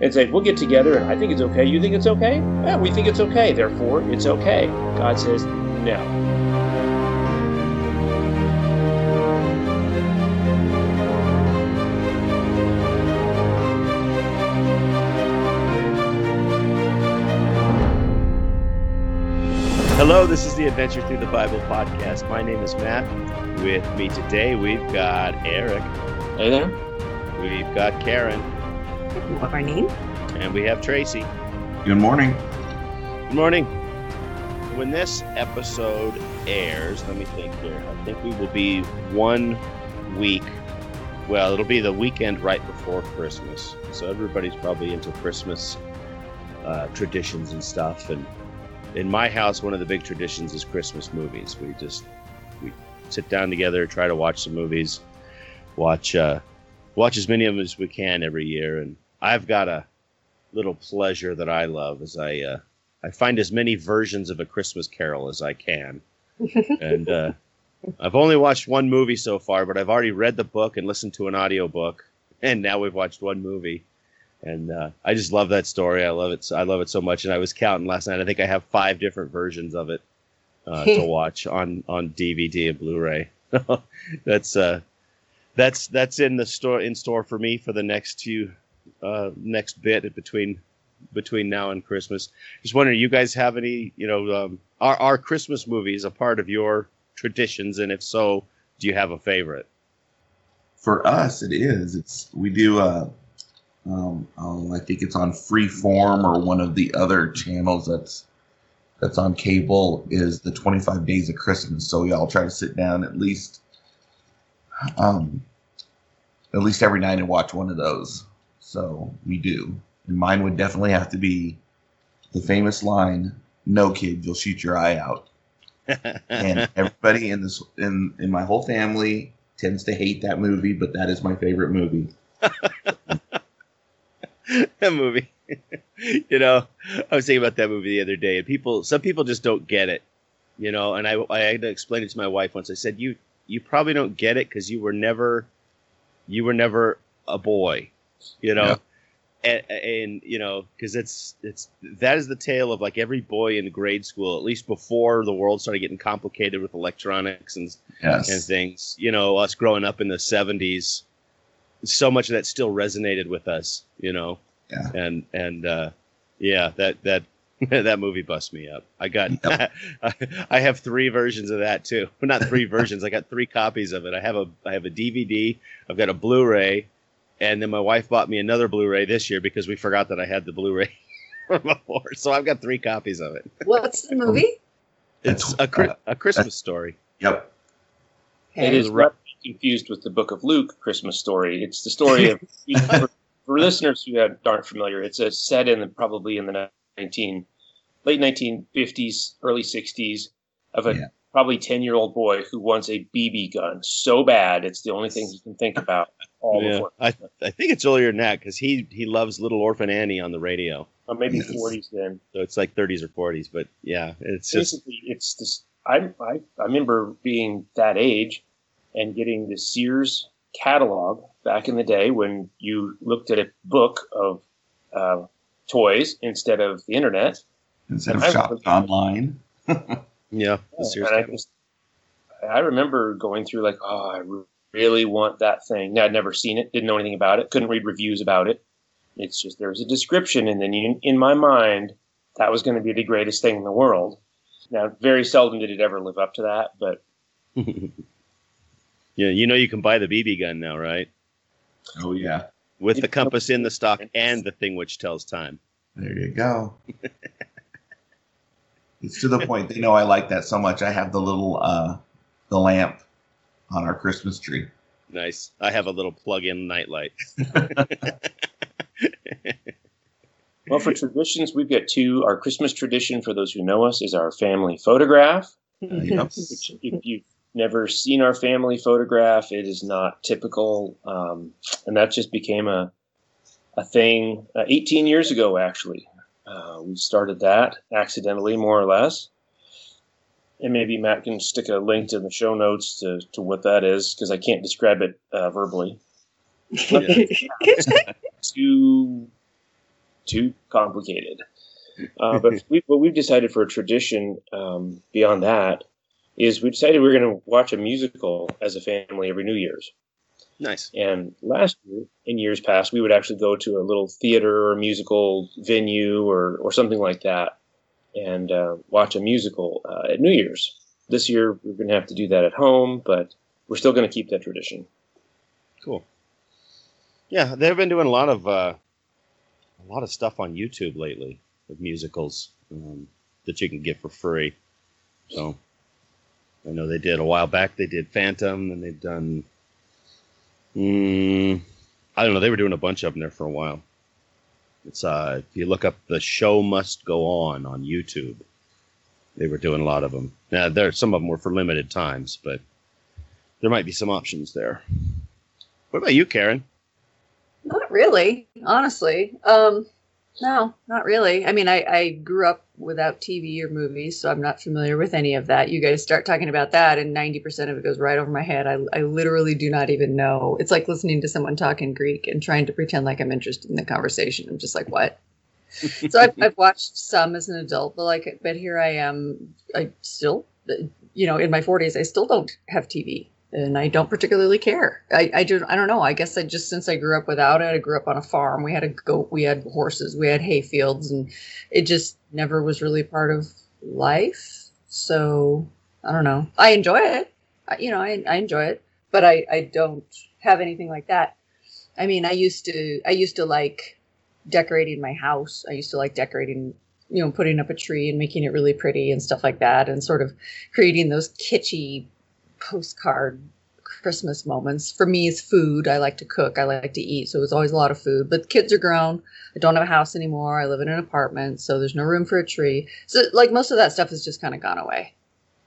and say, we'll get together and I think it's okay. You think it's okay? Yeah, we think it's okay. Therefore, it's okay. God says, no. Hello, this is the Adventure Through the Bible podcast. My name is Matt. With me today, we've got Eric. Hey there. We've got Karen. Good morning. And we have Tracy. Good morning. Good morning. When this episode airs, let me think here. I think we will be one week. Well, it'll be the weekend right before Christmas. So everybody's probably into Christmas uh, traditions and stuff. And in my house, one of the big traditions is Christmas movies. We just we sit down together, try to watch some movies, watch uh, watch as many of them as we can every year. And I've got a little pleasure that I love as I uh, I find as many versions of a Christmas Carol as I can. and uh, I've only watched one movie so far, but I've already read the book and listened to an audiobook, and now we've watched one movie and uh, I just love that story. I love it. I love it so much. And I was counting last night. I think I have five different versions of it uh, to watch on on DVD and Blu-ray. that's uh, that's that's in the store in store for me for the next few uh, next bit between between now and Christmas. Just wondering, you guys have any? You know, um, are are Christmas movies a part of your traditions? And if so, do you have a favorite? For us, it is. It's we do. Uh, um, um, I think it's on Freeform or one of the other channels that's that's on cable. Is the 25 Days of Christmas? So y'all try to sit down at least, um, at least every night and watch one of those. So we do. And mine would definitely have to be the famous line, "No kid, you'll shoot your eye out." and everybody in this in in my whole family tends to hate that movie, but that is my favorite movie. that movie. you know, I was thinking about that movie the other day, and people, some people just don't get it. You know, and I, I had to explain it to my wife once. I said, "You, you probably don't get it because you were never, you were never a boy." You know. Yeah. And, and, you know because it's it's that is the tale of like every boy in grade school at least before the world started getting complicated with electronics and yes. and things you know us growing up in the 70s so much of that still resonated with us, you know. Yeah. And and uh, yeah, that that that movie bust me up. I got yep. I have three versions of that too. Not three versions. I got three copies of it. I have a I have a DVD. I've got a Blu-ray, and then my wife bought me another Blu-ray this year because we forgot that I had the Blu-ray before. So I've got three copies of it. What's the movie? It's a uh, a Christmas story. Yep. It is roughly confused with the Book of Luke Christmas story. It's the story of for, for, listeners who aren't familiar. It's a set in the, probably in the nineteen late nineteen fifties, early sixties of a yeah. probably ten year old boy who wants a BB gun so bad it's the only thing he can think about all yeah. before. I, I think it's earlier than that because he he loves Little Orphan Annie on the radio. Or maybe forties then. So it's like thirties or forties, but yeah, it's basically just... it's this. I, I I remember being that age and getting the Sears catalog back in the day when you looked at a book of uh, toys instead of the internet. Instead and of shopping online. yeah. yeah I, just, I remember going through like, oh, I really want that thing. Now, I'd never seen it, didn't know anything about it, couldn't read reviews about it. It's just there was a description, and then you, in my mind, that was going to be the greatest thing in the world. Now, very seldom did it ever live up to that, but Yeah, you know you can buy the BB gun now, right? Oh yeah. With the compass in the stock and the thing which tells time. There you go. it's to the point they know I like that so much. I have the little uh the lamp on our Christmas tree. Nice. I have a little plug-in nightlight. well, for traditions, we've got two. Our Christmas tradition, for those who know us, is our family photograph. Yep. Which, if you've never seen our family photograph. It is not typical, um, and that just became a a thing uh, 18 years ago. Actually, uh, we started that accidentally, more or less. And maybe Matt can stick a link to the show notes to, to what that is because I can't describe it uh, verbally. too too complicated. Uh, but we, what we've decided for a tradition um, beyond that is we decided we are going to watch a musical as a family every New Year's. Nice. And last year, in years past, we would actually go to a little theater or musical venue or, or something like that and uh, watch a musical uh, at New Year's. This year, we're going to have to do that at home, but we're still going to keep that tradition. Cool. Yeah, they've been doing a lot of uh, a lot of stuff on YouTube lately of musicals um, that you can get for free. So I know they did a while back. They did Phantom, and they've done. Mm, I don't know. They were doing a bunch of them there for a while. It's uh, if you look up the show must go on on YouTube, they were doing a lot of them. Now there, some of them were for limited times, but there might be some options there. What about you, Karen? Not really, honestly. Um, no, not really. I mean, I, I grew up without TV or movies, so I'm not familiar with any of that. You guys start talking about that, and 90% of it goes right over my head. I, I literally do not even know. It's like listening to someone talk in Greek and trying to pretend like I'm interested in the conversation. I'm just like, what? so I've, I've watched some as an adult, but like, but here I am. I still, you know, in my 40s, I still don't have TV and I don't particularly care. I, I just I don't know. I guess I just since I grew up without it, I grew up on a farm. We had a goat, we had horses, we had hay fields, and it just never was really part of life. So I don't know. I enjoy it. I, you know, I, I enjoy it, but I I don't have anything like that. I mean, I used to I used to like decorating my house. I used to like decorating you know putting up a tree and making it really pretty and stuff like that and sort of creating those kitschy postcard Christmas moments. For me, is food. I like to cook. I like to eat. So it was always a lot of food. But the kids are grown. I don't have a house anymore. I live in an apartment. So there's no room for a tree. So, like, most of that stuff has just kind of gone away,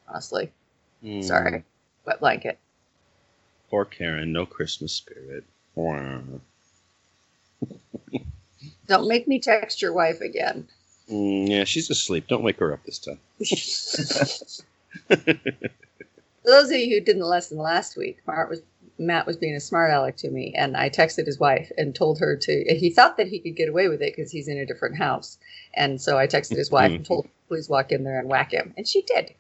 honestly. Mm. Sorry. Wet blanket. Poor Karen. No Christmas spirit. don't make me text your wife again. Mm, yeah, she's asleep. Don't wake her up this time. For those of you who didn't listen last week, Matt was Matt was being a smart aleck to me, and I texted his wife and told her to. He thought that he could get away with it because he's in a different house, and so I texted his wife and told her, please walk in there and whack him, and she did.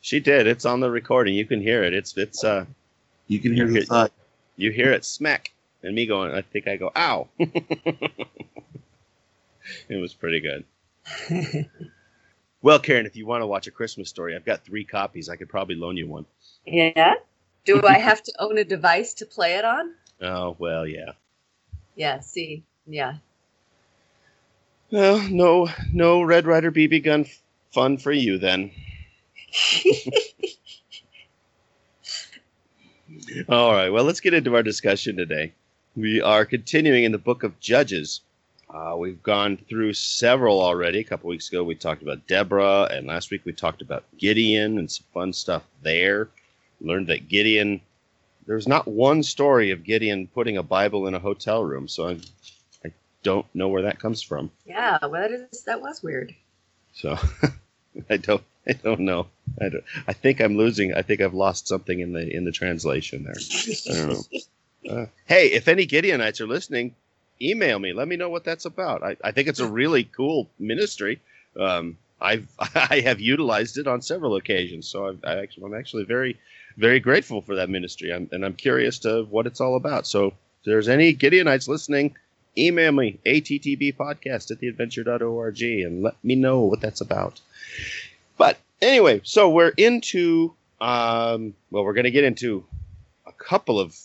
She did. It's on the recording. You can hear it. It's it's uh. You can hear the thud. You hear it smack, and me going. I think I go ow. it was pretty good. Well, Karen, if you want to watch a Christmas story, I've got three copies. I could probably loan you one. Yeah. Do I have to own a device to play it on? Oh well, yeah. Yeah. See. Yeah. Well, no, no Red Ryder BB gun f- fun for you then. All right. Well, let's get into our discussion today. We are continuing in the book of Judges. Uh, we've gone through several already. A couple weeks ago, we talked about Deborah, and last week we talked about Gideon and some fun stuff there. Learned that Gideon, there's not one story of Gideon putting a Bible in a hotel room, so I, I don't know where that comes from. Yeah, well, that is that was weird. So I don't I don't know. I don't, I think I'm losing. I think I've lost something in the in the translation there. I don't know. Uh, hey, if any Gideonites are listening, email me. Let me know what that's about. I, I think it's a really cool ministry. Um, I've I have utilized it on several occasions, so I've, I actually, I'm actually very very grateful for that ministry, I'm, and I'm curious to what it's all about. So, if there's any Gideonites listening, email me attbpodcast at theadventure.org and let me know what that's about. But anyway, so we're into um, well, we're going to get into a couple of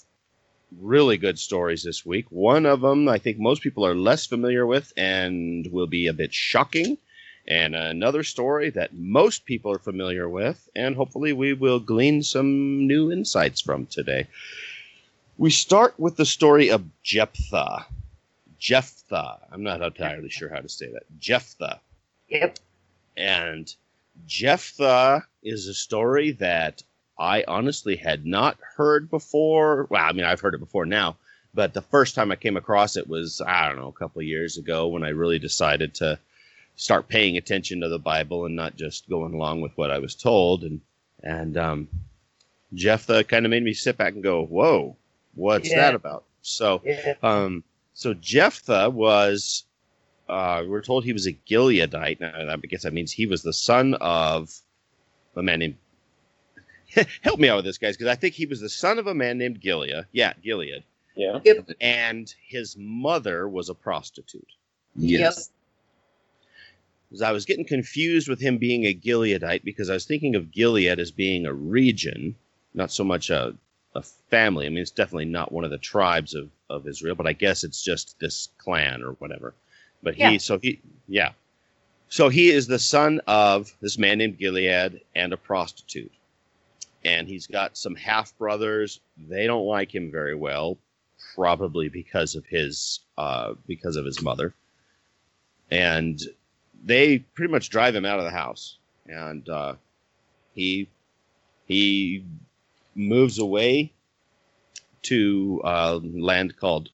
really good stories this week. One of them I think most people are less familiar with and will be a bit shocking. And another story that most people are familiar with, and hopefully we will glean some new insights from today. We start with the story of Jephthah. Jephthah. I'm not entirely sure how to say that. Jephthah. Yep. And Jephthah is a story that I honestly had not heard before. Well, I mean, I've heard it before now, but the first time I came across it was, I don't know, a couple of years ago when I really decided to start paying attention to the Bible and not just going along with what I was told. And, and, um, Jephthah kind of made me sit back and go, whoa, what's yeah. that about? So, yeah. um, so Jephthah was uh, we're told he was a Gileadite. Now, I guess that means he was the son of a man named. Help me out with this, guys, because I think he was the son of a man named Gilead. Yeah, Gilead. Yeah. Yep. And his mother was a prostitute. Yes. Because I was getting confused with him being a Gileadite because I was thinking of Gilead as being a region, not so much a, a family. I mean, it's definitely not one of the tribes of, of Israel, but I guess it's just this clan or whatever. But he, Yeah. so he, yeah. So he is the son of this man named Gilead and a prostitute. And he's got some half brothers. They don't like him very well, probably because of his uh, because of his mother. And they pretty much drive him out of the house. And uh, he he moves away to uh, land called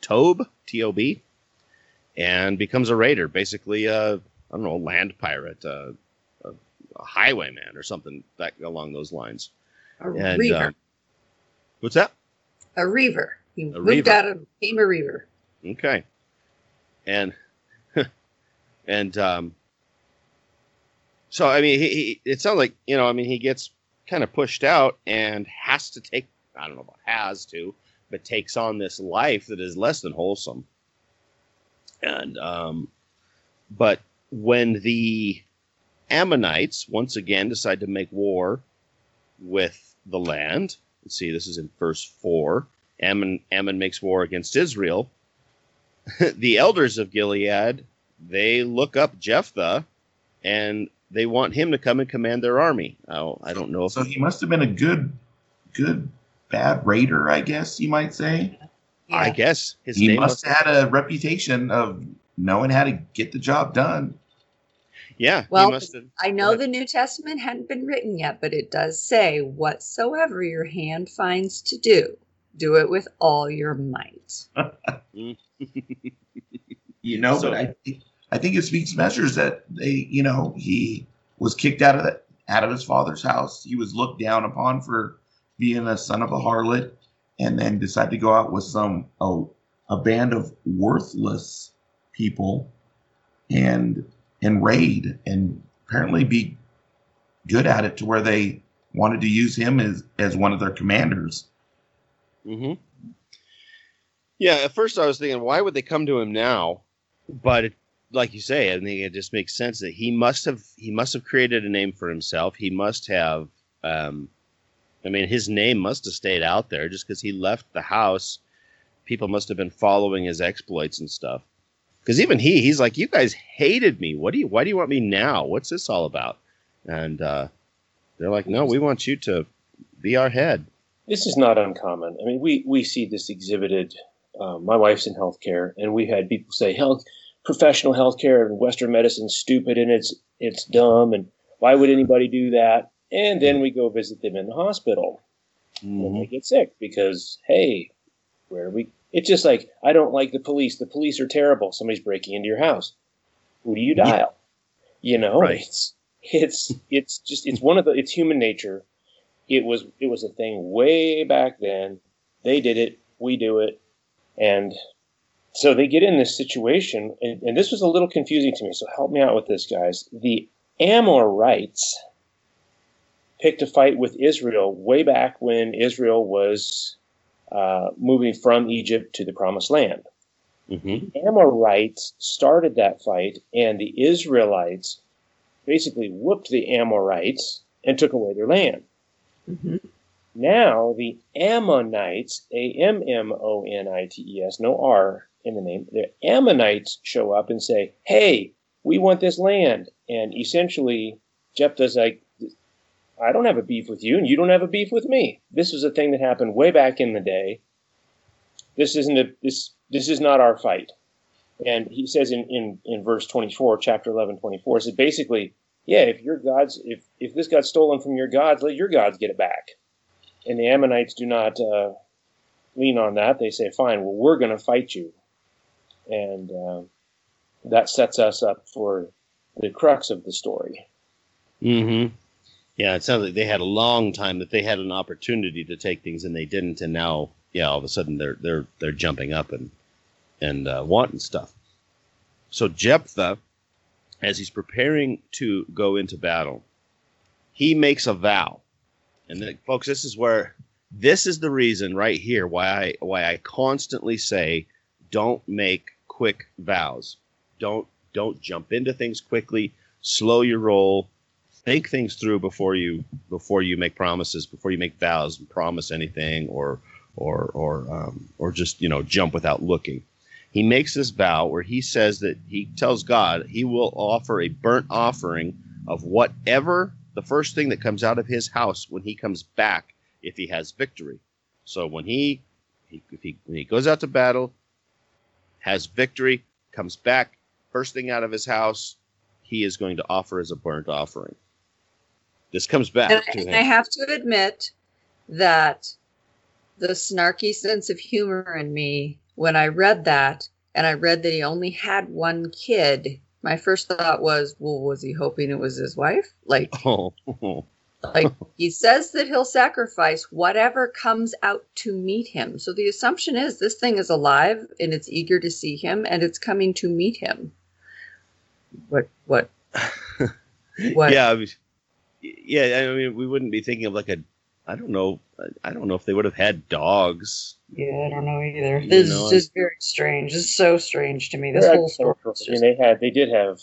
Tob, T O B, and becomes a raider, basically a I don't know, land pirate, uh, a, a highwayman or something that along those lines. A And reaver. um, what's that? a reaver. He moved reaver. out and became a reaver. Okay. And and um so I mean he, he it sounds like, you know, I mean he gets kind of pushed out and has to take I don't know about has to, but takes on this life that is less than wholesome. And um but when the Ammonites once again decide to make war with the land, let's see, this is in verse 4. Ammon, Ammon makes war against Israel. the elders of Gilead, they look up Jephthah and they want him to come and command their army. Oh, I don't know if So he must have been a good, good, bad raider, I guess you might say. I guess his he name must have had a reputation of knowing how to get the job done. Yeah, Well, must have. I know the New Testament hadn't been written yet, but it does say, whatsoever your hand finds to do, do it with all your might. You know, So- but I think I think it speaks measures that they, you know, he was kicked out of the out of his father's house. He was looked down upon for being a son of a harlot, and then decided to go out with some a, a band of worthless people and and raid and apparently be good at it to where they wanted to use him as as one of their commanders. hmm Yeah, at first I was thinking, why would they come to him now? But it, like you say, I think it just makes sense that he must have he must have created a name for himself. He must have, um, I mean, his name must have stayed out there just because he left the house. People must have been following his exploits and stuff. Because even he, he's like, "You guys hated me. What do you? Why do you want me now? What's this all about?" And uh, they're like, "No, we want you to be our head." This is not uncommon. I mean, we, we see this exhibited. Um, my wife's in healthcare, and we had people say health, professional healthcare and Western medicine stupid and it's it's dumb, and why would anybody do that? And then we go visit them in the hospital when they get sick because hey, where are we? It's just like I don't like the police. The police are terrible. Somebody's breaking into your house. Who do you Yeah. dial? You know, Right. it's it's it's just it's one of the it's human nature. It was it was a thing way back then. They did it. We do it, and so they get in this situation, and, and this was a little confusing to me. So help me out with this, guys. The Amorites picked a fight with Israel way back when Israel was uh, moving from Egypt to the Promised Land. hmm Amorites started that fight, and the Israelites basically whooped the Amorites and took away their land. Mhm. Now the Ammonites, A M M O N I T E S, no R in the name, the Ammonites show up and say, Hey, we want this land. And essentially, Jephthah's like, I don't have a beef with you, and you don't have a beef with me. This was a thing that happened way back in the day. This isn't a this this is not our fight. And he says in, in, in verse 24, chapter 11, 24, says basically, yeah, if your gods, if, if this got stolen from your gods, let your gods get it back. And the Ammonites do not uh, lean on that. They say, fine, well, we're going to fight you. And uh, that sets us up for the crux of the story. hmm Yeah, it sounds like they had a long time that they had an opportunity to take things and they didn't, and now, yeah, all of a sudden they're they're they're jumping up and and uh, wanting stuff. So Jephthah, as he's preparing to go into battle, he makes a vow. And then, folks, this is where this is the reason right here why I why I constantly say don't make quick vows. Don't don't jump into things quickly. Slow your roll. Think things through before you before you make promises, before you make vows, and promise anything, or or or um, or just you know jump without looking. He makes this vow where he says that he tells God he will offer a burnt offering of whatever the first thing that comes out of his house when he comes back if he has victory. So when he, he if he when he goes out to battle, has victory, comes back, first thing out of his house, he is going to offer as a burnt offering. This comes back And, to and. I have to admit that the snarky sense of humor in me, when I read that, and I read that he only had one kid, my first thought was, well, was he hoping it was his wife? Like, oh, like he says that he'll sacrifice whatever comes out to meet him. So the assumption is this thing is alive and it's eager to see him and it's coming to meet him. What what what yeah, I yeah. I mean, we wouldn't be thinking of like a. I don't know. I- I don't know if they would have had dogs. Yeah, I don't know either. You This know, is just very strange. This is so strange to me. This They're whole story. I mean, they had, they did have,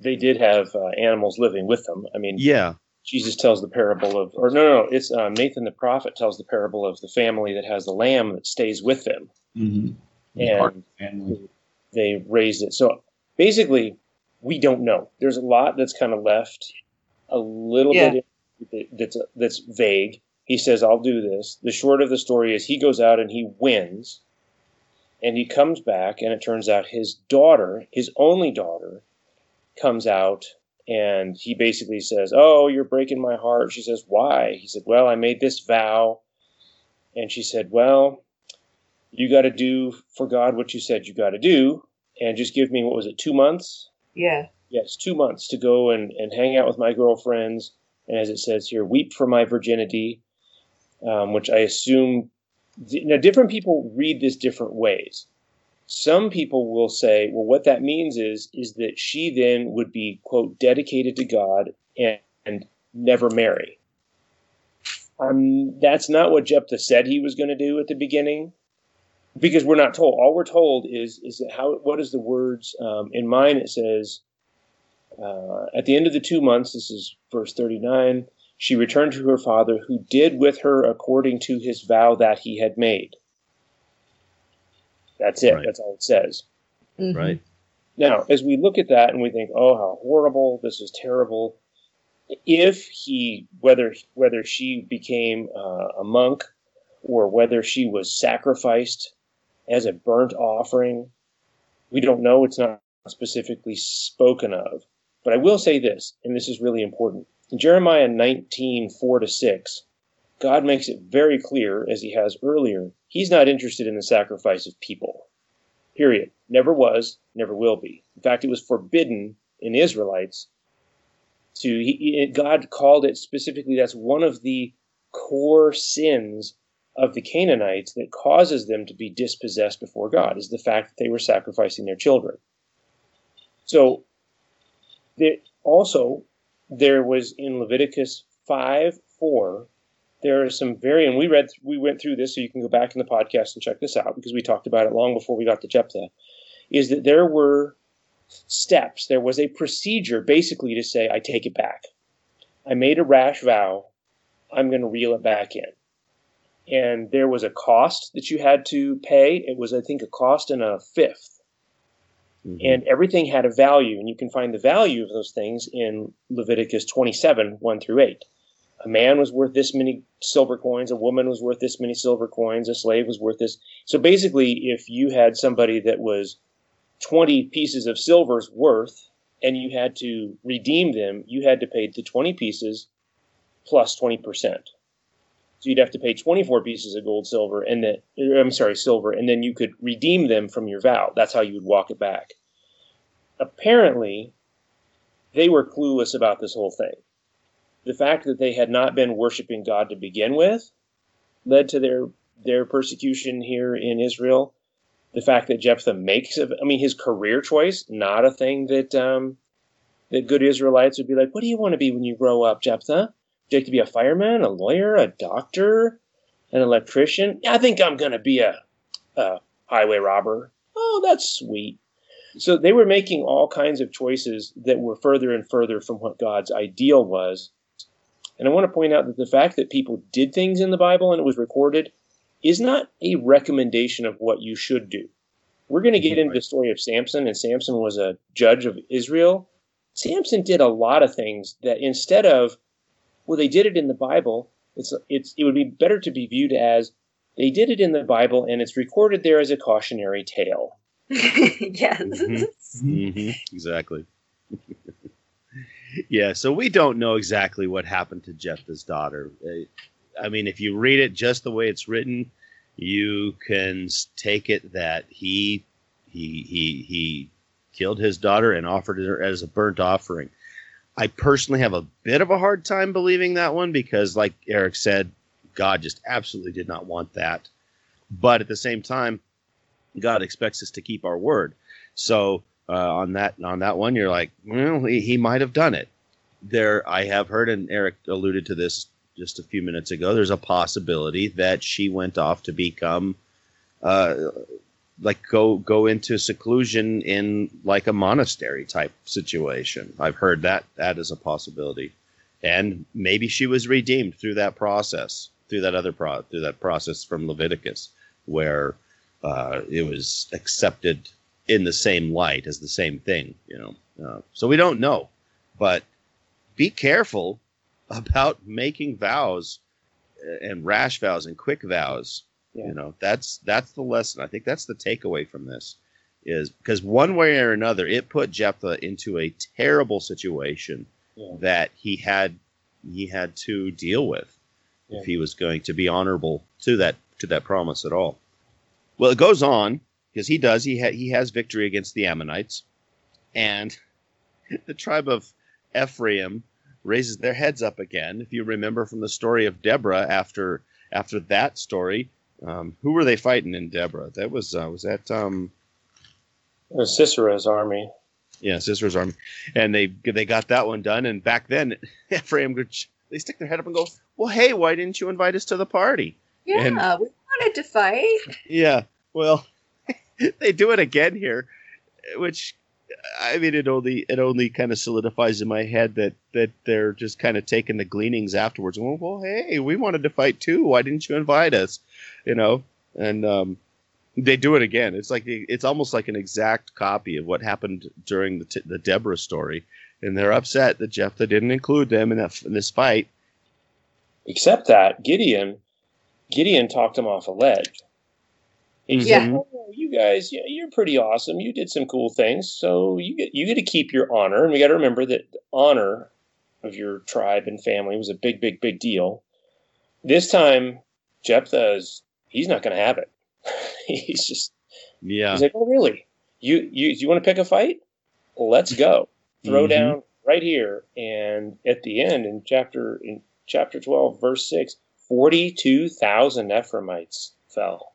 they did have uh, animals living with them. I mean, Yeah, Jesus tells the parable of, or no, no, no it's um, Nathan the prophet tells the parable of the family that has the lamb that stays with them. Mm-hmm. And family. they raised it. So basically, we don't know. There's a lot that's kind of left a little Yeah. bit that- that's that's vague. He says, "I'll do this." The short of the story is he goes out and he wins, and he comes back, and it turns out his daughter, his only daughter, comes out. And he basically says, "Oh, you're breaking my heart." She says, "Why?" He said, "Well, I made this vow." And she said, "Well, you got to do for God what you said you got to do, and just give me what was it, two months? yeah. Yes, two months to go and, and hang out with my girlfriends, and as it says here, weep for my virginity, um, which I assume. Now, different people read this different ways. Some people will say, well, what that means is is that she then would be quote dedicated to God and, and never marry. Um, that's not what Jephthah said he was going to do at the beginning because we're not told. All we're told is is how what is the words um, in mine? It says uh, at the end of the two months. This is verse thirty nine. She returned to her father, who did with her according to his vow that he had made. That's it. Right. That's all it says. Mhm. right. Now, as we look at that and we think, "Oh, how horrible! This is terrible." If he, whether whether she became uh, a monk or whether she was sacrificed as a burnt offering, we don't know. It's not specifically spoken of. But I will say this, and this is really important. In Jeremiah 19, 4 to 6, God makes it very clear, as he has earlier, he's not interested in the sacrifice of people. Period. Never was, never will be. In fact, it was forbidden in Israelites to, he, God called it specifically, that's one of the core sins of the Canaanites that causes them to be dispossessed before God, is the fact that they were sacrificing their children. So, there, also, there was in Leviticus 5 4, there are some very, and we read, we went through this, so you can go back in the podcast and check this out because we talked about it long before we got to Jephthah, is that there were steps, there was a procedure basically to say, I take it back. I made a rash vow, I'm going to reel it back in. And there was a cost that you had to pay. It was, I think, a cost and a fifth Mhm. and everything had a value and you can find the value of those things in leviticus 27 1 through 8 a man was worth this many silver coins a woman was worth this many silver coins a slave was worth this. So basically if you had somebody that was 20 pieces of silver's worth and you had to redeem them you had to pay the 20 pieces plus 20% so you'd have to pay 24 pieces of gold silver and then i'm sorry silver and then you could redeem them from your vow. That's how you would walk it back. Apparently they were clueless about this whole thing. The fact that they had not been worshiping god to begin with led to their their persecution here in israel. The fact that Jephthah makes I mean his career choice not a thing that um, that good Israelites would be like, what do you want to be when you grow up, Jephthah? Like to be a fireman, a lawyer, a doctor, an electrician? I think I'm going to be a, a highway robber. Oh, that's sweet. So they were making all kinds of choices that were further and further from what God's ideal was. And I want to point out that the fact that people did things in the Bible and it was recorded is not a recommendation of what you should do. We're going to get into the story of Samson, and Samson was a judge of Israel. Samson did a lot of things that instead of, well, they did it in the Bible, it's, it's, it would be better to be viewed as they did it in the Bible and it's recorded there as a cautionary tale. yes. Mm-hmm. Mm-hmm. Exactly. yeah, so we don't know exactly what happened to Jephthah's daughter. Uh, I mean, if you read it just the way it's written, you can take it that he he he he killed his daughter and offered her as a burnt offering. I personally have a bit of a hard time believing that one because, like Eric said, God just absolutely did not want that. But at the same time, God expects us to keep our word. So uh, on that on that one, you're like, well, he, he might have done it. There, I have heard, and Eric alluded to this just a few minutes ago. There's a possibility that she went off to become, uh, like go go into seclusion in like a monastery type situation. I've heard that that is a possibility, and maybe she was redeemed through that process, through that other pro through that process from Leviticus, where uh, it was accepted in the same light as the same thing, you know. Uh, so we don't know, but be careful about making vows uh, and rash vows and quick vows. Yeah. You know, that's that's the lesson. I think that's the takeaway from this is because one way or another, it put Jephthah into a terrible situation yeah. that he had he had to deal with yeah. if he was going to be honorable to that to that promise at all. Well, it goes on because he does. He ha- he has victory against the Ammonites, and the tribe of Ephraim raises their heads up again. If you remember from the story of Deborah, after after that story, um, who were they fighting in Deborah? That was uh, was that um, it was Sisera's army. Yeah, Sisera's army, and they they got that one done. And back then, Ephraim they stick their head up and go, "Well, hey, why didn't you invite us to the party?" Yeah, and, we wanted to fight. Yeah, well, they do it again here, which I mean, it only it only kind of solidifies in my head that that they're just kind of taking the gleanings afterwards. Well, well, hey, we wanted to fight too. Why didn't you invite us? You know, and um, they do it again. It's like it's almost like an exact copy of what happened during the the Deborah story, and they're upset that Jephthah didn't include them in that in this fight. Except that Gideon, Gideon talked him off a ledge. He yeah. said, oh, "You guys, you're pretty awesome. You did some cool things, so you get you get to keep your honor." And we got to remember that the honor of your tribe and family was a big, big, big deal. This time, Jephthah's he's not going to have it. he's just yeah. He's like, "Oh, really? You you you want to pick a fight? Let's go. Throw mm-hmm. down right here." And at the end, in chapter in chapter twelve, verse six, forty-two thousand Ephraimites fell.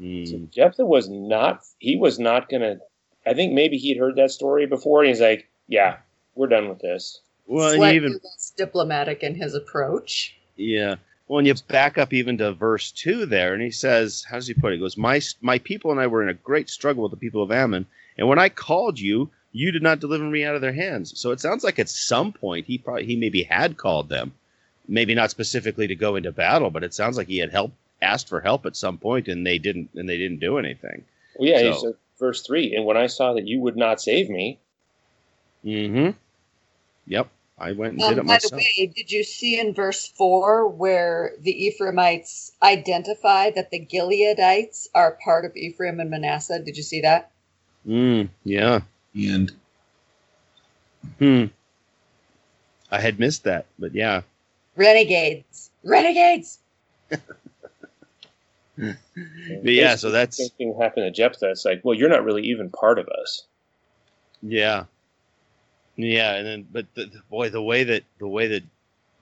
Mm. So Jephthah was not. He was not going to. I think maybe he'd heard that story before, and he's like, "Yeah, we're done with this." Well, he even less diplomatic in his approach. Yeah. Well, when you back up even to verse two there, and he says, "How does he put it?" He goes, "My my people and I were in a great struggle with the people of Ammon, and when I called you, you did not deliver me out of their hands." So it sounds like at some point he probably he maybe had called them, maybe not specifically to go into battle, but it sounds like he had helped asked for help at some point and they didn't and they didn't do anything. Well, yeah, so, verse three, and when I saw that you would not save me. Mm-hmm. Yep. I went and um, did it myself. By the way, did you see in verse four where the Ephraimites identify that the Gileadites are part of Ephraim and Manasseh? Did you see that? Mm, yeah. And hmm. I had missed that, but yeah. Renegades. Renegades. yeah, so that's same thing happened to Jephthah. It's like, well, you're not really even part of us. Yeah, yeah, and then but the, the, boy, the way that the way that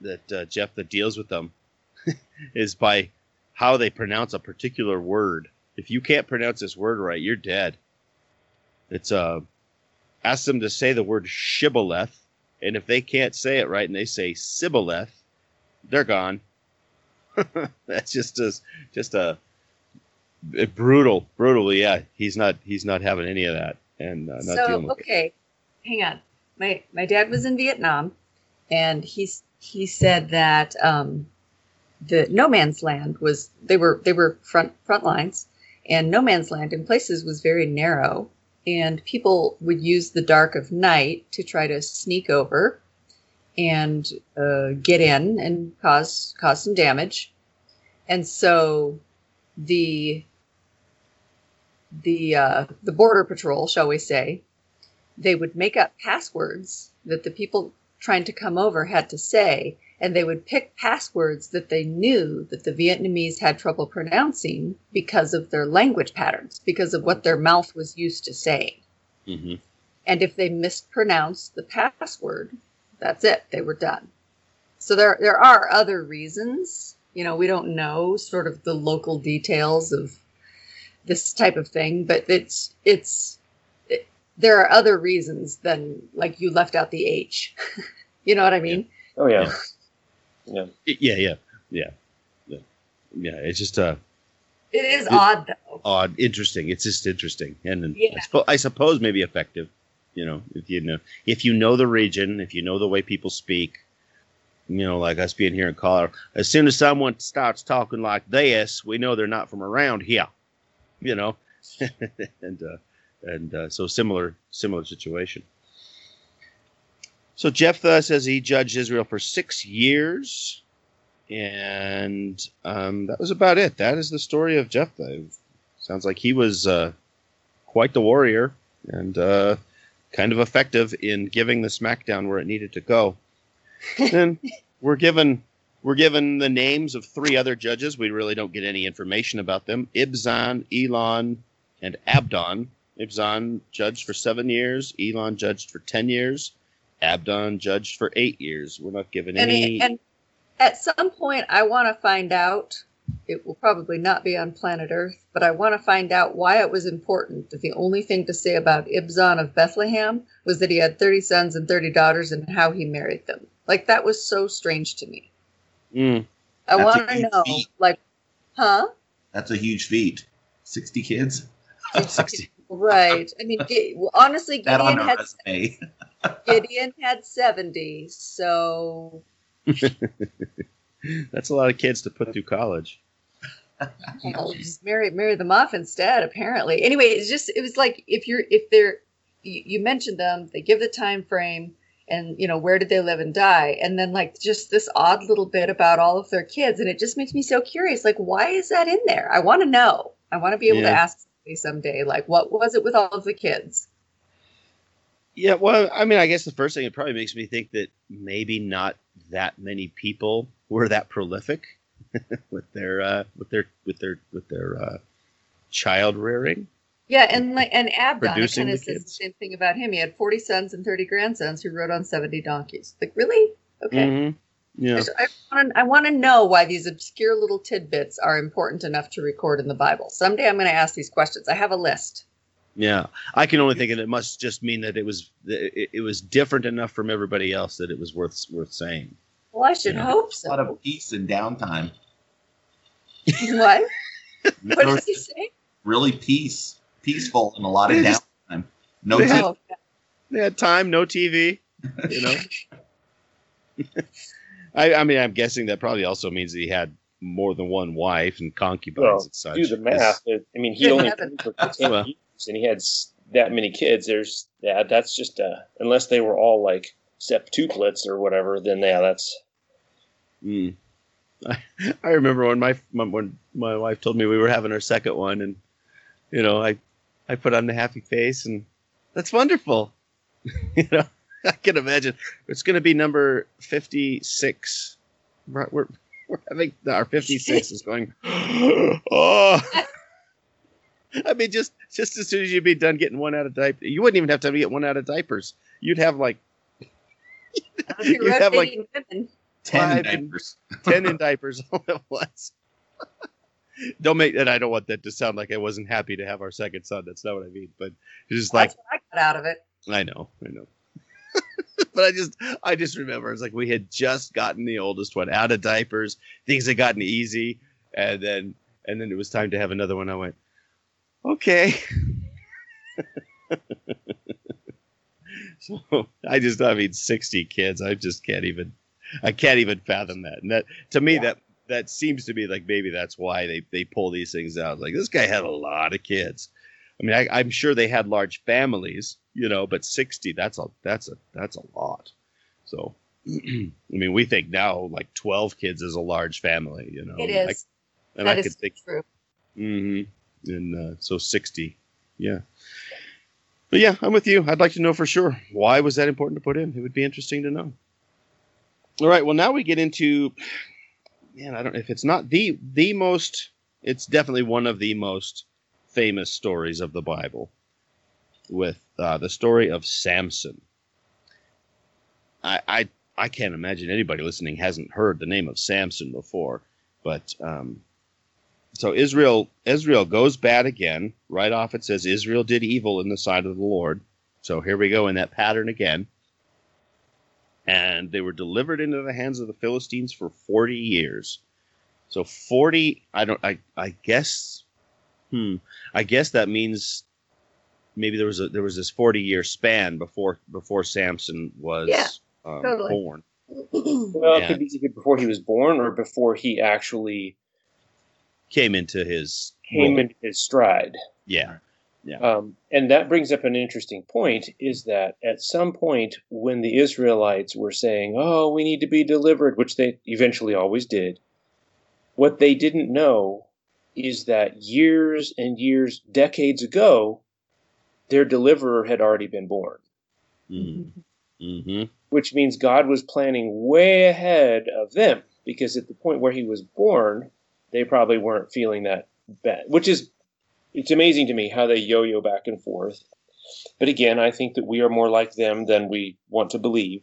that uh, Jephthah deals with them is by how they pronounce a particular word if you can't pronounce this word right, you're dead. It's uh, ask them to say the word shibboleth, and if they can't say it right and they say sibboleth, they're gone. That's just a just a, a brutal, brutal. Yeah, he's not he's not having any of that, and uh, not so dealing with okay, hang on. My my dad was in Vietnam, and he's he said that um, the no man's land was they were they were front front lines, and no man's land in places was very narrow, and people would use the dark of night to try to sneak over and uh, get in and cause cause some damage. And so the the uh, the border patrol, shall we say, they would make up passwords that the people trying to come over had to say, and they would pick passwords that they knew that the Vietnamese had trouble pronouncing because of their language patterns, because of what their mouth was used to saying. hmm And if they mispronounced the password, that's it. They were done. So there there are other reasons. You know, we don't know sort of the local details of this type of thing, but it's it's it, there are other reasons than like you left out the H. you know what I mean? Oh yeah. Yeah. Yeah, yeah, yeah, yeah. Yeah, it's just uh, It is It- odd though. odd, interesting. It's just interesting, and, and Yeah. I, suppo- I suppose maybe effective. You know, if you know if you know the region, if you know the way people speak, you know, like us being here in Colorado, as soon as someone starts talking like this, we know they're not from around here. You know, and uh, and uh, so similar similar situation. So Jephthah says he judged Israel for six years, and um, that was about it. That is the story of Jephthah. Sounds like he was uh, quite the warrior and uh, kind of effective in giving the smackdown where it needed to go. then we're given we're given the names of three other judges. We really don't get any information about them: Ibzan, Elon, and Abdon. Ibzan judged for seven years. Elon judged for ten years. Abdon judged for eight years. We're not given And, any. and at some point, I want to find out. It will probably not be on planet Earth, but I want to find out why it was important that the only thing to say about Ibzan of Bethlehem was that he had 30 sons and 30 daughters and how he married them. Like, that was so strange to me. Mm, I want to know, feat. like, huh? That's a huge feat. 60 kids? 60. Right. I mean, well, honestly, That Gideon a had, resume. Gideon had 70, so That's a lot of kids to put through college. Well, just marry marry them off instead. Apparently, anyway, it's just it was like if you're if they're you, you mentioned them, they give the time frame, and you know where did they live and die, and then like just this odd little bit about all of their kids, and it just makes me so curious. Like, why is that in there? I want to know. I want to be able to ask somebody someday, like, what was it with all of the kids? Yeah, well, I mean, I guess the first thing it probably makes me think that maybe not that many people were that prolific with their uh, with their with their with their uh, child rearing. Yeah, and like and Abdon, it kind of says the same thing about him. He had forty sons and thirty grandsons who rode on seventy donkeys. Like, really? Okay. Mhm. Yeah. So I want to I want to know why these obscure little tidbits are important enough to record in the Bible. Someday I'm going to ask these questions. I have a list. Yeah, I can only think that it must just mean that it was it, it was different enough from everybody else that it was worth worth saying. Well, I should Yeah. hope A lot so. of peace and downtime. what? What did you say? really peace, peaceful, and a lot of They just- downtime. No they t- had- They had time, no TV. You know. I, I mean, I'm guessing that probably also means that he had more than one wife and concubines Well, and such. do the math. I mean, he only heavens. for ten Well. years, and he had that many kids. There's yeah, that's just uh, unless they were all like septuplets or whatever. Then yeah, that's Mm. I, I remember when my, my when my wife told me we were having our second one, and you know, I I put on the happy face, and that's wonderful. you know, I can imagine it's going to be number fifty six. We're, we're we're having our fifty six is going. oh. I mean, just just as soon as you'd be done getting one out of diaper, you wouldn't even have to get one out of diapers. You'd have like If you're You have, like, rotating women. ten five and- diapers. ten in diapers all at once. don't make and I don't want that to sound like I wasn't happy to have our second son. That's not what I mean. But it's just like I got out of it. I know, I know. but I just I just remember it's like we had just gotten the oldest one out of diapers. Things had gotten easy, and then and then it was time to have another one. I went, okay. so I just I mean sixty kids. I just can't even I can't even fathom that. And that to me Yeah. that that seems to be like maybe that's why they they pull these things out. Like this guy had a lot of kids. I mean, I, I'm sure they had large families, you know, but sixty that's a that's a that's a lot. So, I mean, we think now like twelve kids is a large family, you know. It I- and That I is could think, true. hmm and uh, so sixty, yeah. But yeah, I'm with you. I'd like to know for sure why was that important to put in. It would be interesting to know. All right. Well, now we get into, man, I don't know if it's not the the most. It's definitely one of the most famous stories of the Bible, with uh, the story of Samson. I, I I can't imagine anybody listening hasn't heard the name of Samson before, but um, so Israel Israel goes bad again. Right off it says Israel did evil in the sight of the Lord. So here we go in that pattern again. And they were delivered into the hands of the Philistines for 40 years. So 40 I don't I I guess hmm I guess that means maybe there was a there was this 40 year span before before Samson was Yeah, um, totally. born. Well, Yeah. it could be before he was born or before he actually Came into his came role. into his stride. yeah. Um, and that brings up an interesting point is that at some point when the Israelites were saying, oh, we need to be delivered, which they eventually always did, what they didn't know is that years and years, decades ago, their deliverer had already been born, Mm-hmm. Mm-hmm. which means God was planning way ahead of them because at the point where he was born, they probably weren't feeling that bad, which is it's amazing to me how they yo-yo back and forth. But again, I think that we are more like them than we want to believe.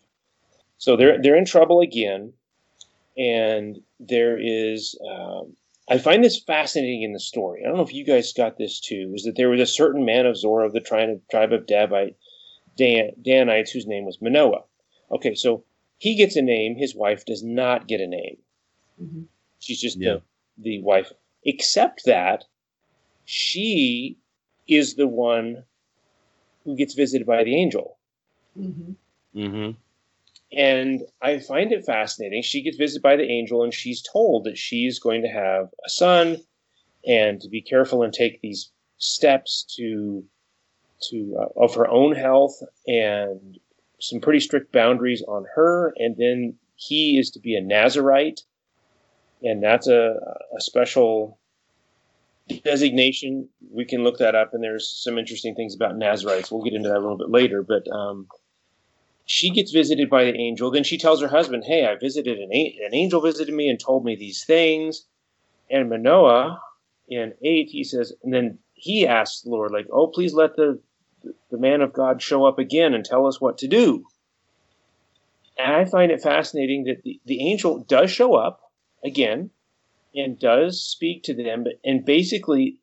So they're they're in trouble again, and there is. Um, I find this fascinating in the story. I don't know if you guys got this too. Is that there was a certain man of Zorah of the tribe of, tribe of Davite, Dan, Danites whose name was Manoah. Okay, so he gets a name. His wife does not get a name. Mhm. She's just Yeah. the, the wife. Except that she is the one who gets visited by the angel. Mhm. Mm-hmm. And I find it fascinating. She gets visited by the angel and she's told that she's going to have a son and to be careful and take these steps to to uh, of her own health and some pretty strict boundaries on her and then he is to be a Nazarite and that's a, a special designation. We can look that up and there's some interesting things about Nazarites. We'll get into that a little bit later, but um, she gets visited by the angel. Then she tells her husband, "Hey, I visited an, a- an angel visited me and told me these things." And Manoah, in eight, he says, and then he asks the Lord, like, "Oh, please let the the man of God show up again and tell us what to do." And I find it fascinating that the, the angel does show up again and does speak to them, and basically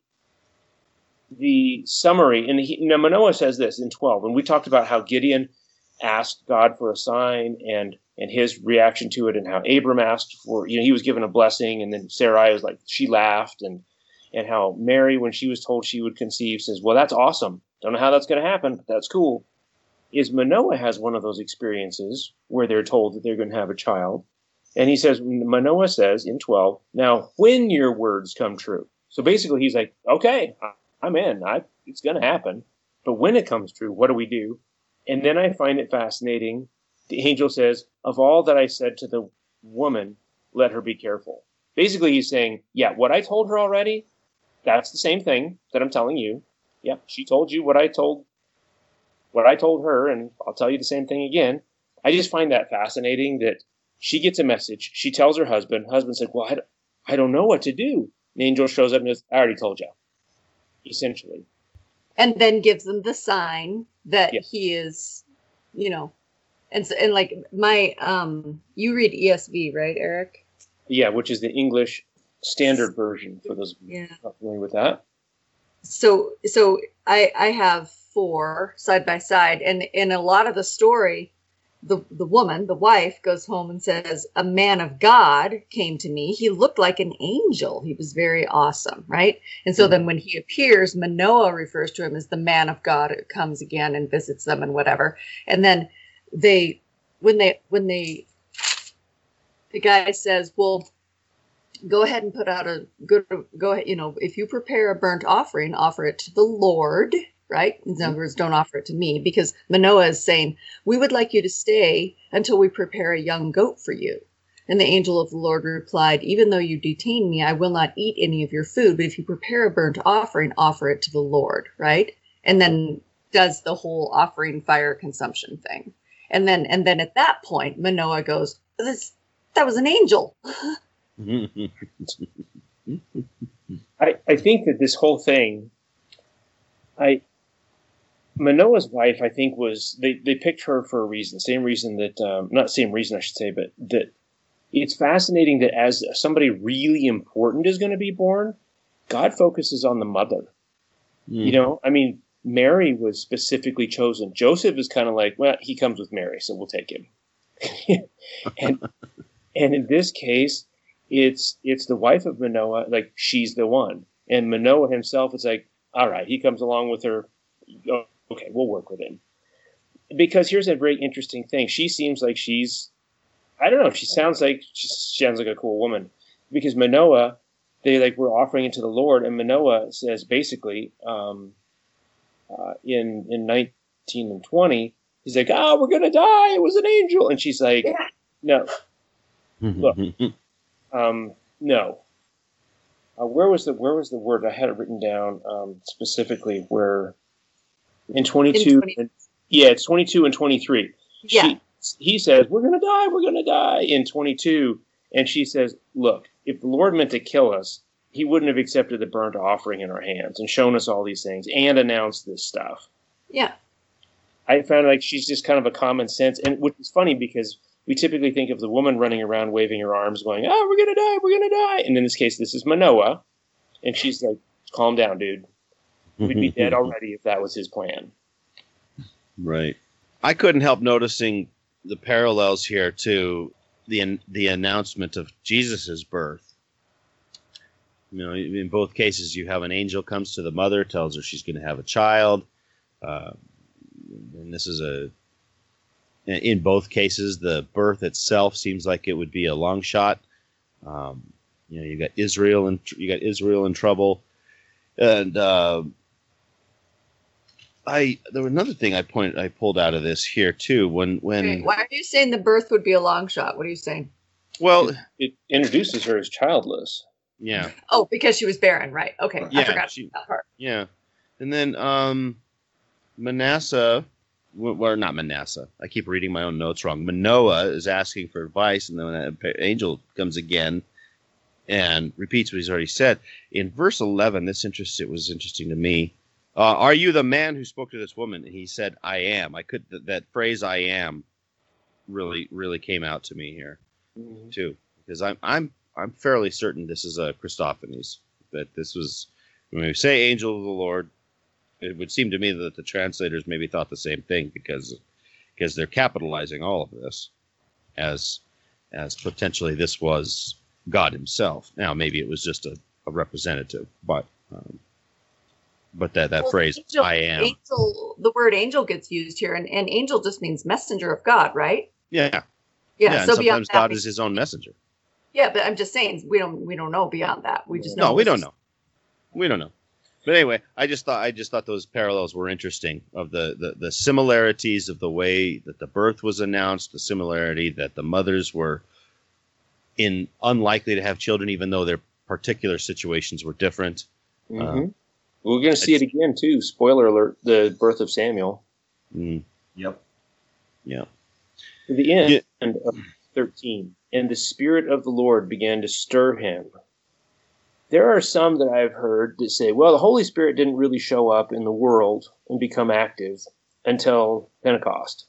the summary and he, now Manoah says this in 12 and we talked about how Gideon asked God for a sign and and his reaction to it and how Abram asked for you know he was given a blessing and then Sarai was like she laughed and and how Mary when she was told she would conceive says well that's awesome. Don't know how that's going to happen but that's cool. Is Manoah has one of those experiences where they're told that they're going to have a child and he says Manoah says in 12 now when your words come true so basically he's like okay I'm in I it's going to happen but when it comes true what do we do and then I find it fascinating. The angel says, Of all that I said to the woman, let her be careful. Basically, he's saying, Yeah, what I told her already, that's the same thing that I'm telling you. Yeah, she told you what I told what I told her, and I'll tell you the same thing again. I just find that fascinating that she gets a message. She tells her husband. Husband said, Well, I don't, I don't know what to do. The angel shows up and says, I already told you. Essentially. And then gives them the sign that Yeah. he is, you know, and so, and like my um, you read ESV right, Eric? Yeah, which is the English standard version for those Yeah. not familiar with that. So so I I have four side by side, and in a lot of the story, the the woman, the wife, goes home and says, "A man of God came to me. He looked like an angel. He was very awesome, right?" And so mm-hmm. then when he appears, Manoah refers to him as the man of God who comes again and visits them and whatever. And then they when they when they the guy says, "Well." go ahead and put out a good go ahead you know if you prepare a burnt offering offer it to the lord right? In other words don't offer it to me because manoah is saying we would like you to stay until we prepare a young goat for you. And the angel of the lord replied even though you detain me i will not eat any of your food but if you prepare a burnt offering offer it to the lord right? And then does the whole offering fire consumption thing. And then and then at that point manoah goes this that was an angel. I, I think that this whole thing, I Manoah's wife, I think was they, they picked her for a reason, same reason that um, not same reason I should say, but that it's fascinating that as somebody really important is going to be born, God focuses on the mother. You know, I mean, Mary was specifically chosen. Joseph is kind of like, well, he comes with Mary, so we'll take him. and and in this case, it's it's the wife of Manoah, like she's the one, and Manoah himself is like, all right, he comes along with her. Oh, okay, we'll work with him. Because here's a very interesting thing. She seems like she's, I don't know. She sounds like she sounds like a cool woman. Because Manoah, they like were offering it to the Lord, and Manoah says basically, um, uh, in in nineteen and twenty, he's like, ah, we're gonna die. It was an angel, and she's like, Yeah. no, Look. um, no. Uh, where was the where was the word? I had it written down um, specifically where in twenty two. In 20 Yeah, it's twenty two and twenty three. yeah he says we're gonna die. We're gonna die in twenty two, and she says, "Look, if the Lord meant to kill us, He wouldn't have accepted the burnt offering in our hands and shown us all these things and announced this stuff." yeah I found like she's just kind of a common sense, and which is funny because we typically think of the woman running around waving her arms, going, "Oh, we're gonna die, we're gonna die," and in this case, this is Manoah, and she's like, "Calm down, dude. We'd be dead already if that was his plan." Right. I couldn't help noticing the parallels here to the the announcement of Jesus's birth. You know, in both cases, you have an angel comes to the mother, tells her she's going to have a child, uh, and this is a. In both cases, the birth itself seems like it would be a long shot. Um, you know, you got Israel and you got Israel in trouble, and uh, I there was another thing I point I pulled out of this here too when when Okay, Why are you saying the birth would be a long shot? What are you saying? well It introduces her as childless. yeah Oh, because she was barren, right? Okay, Yeah, I forgot she- that part. yeah and then um Manasseh w- well not Manasseh I keep reading my own notes wrong Manoah is asking for advice and then that angel comes again and repeats what he's already said in verse 11 this interest it was interesting to me uh, are you the man who spoke to this woman and he said I am I could th- that phrase I am really really came out to me here too, because I'm I'm I'm fairly certain this is a Christophanies. That this was when we say angel of the Lord, it would seem to me that the translators maybe thought the same thing because because they're capitalizing all of this as as potentially this was God Himself. Now maybe it was just a, a representative, but um, but that that Well, phrase angel- I am, Angel, the word angel gets used here, and, and angel just means messenger of God, right? yeah, Yeah. yeah. so and beyond sometimes that, God is His own messenger. yeah, but I'm just saying we don't we don't know beyond that. We just know. No, we don't know. We don't know. But anyway, I just thought I just thought those parallels were interesting of the, the the similarities of the way that the birth was announced, the similarity that the mothers were in unlikely to have children, even though their particular situations were different. Mhm. We're going to see it again too. Spoiler alert: the birth of Samuel. Mm, Yep. yeah. To the end Yeah. of 13. And the Spirit of the Lord began to stir him. There are some that I've heard that say, well, the Holy Spirit didn't really show up in the world and become active until Pentecost.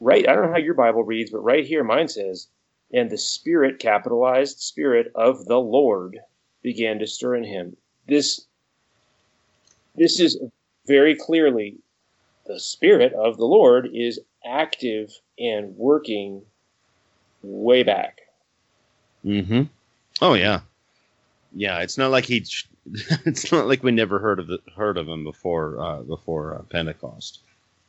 Right? I don't know how your Bible reads, but right here, mine says and the spirit, capitalized spirit of the Lord, began to stir in him. This, this is very clearly the spirit of the Lord is active and working way back. Mm-hmm. Oh yeah, yeah. It's not like he. It's not like we never heard of the, heard of him before uh, before uh, Pentecost.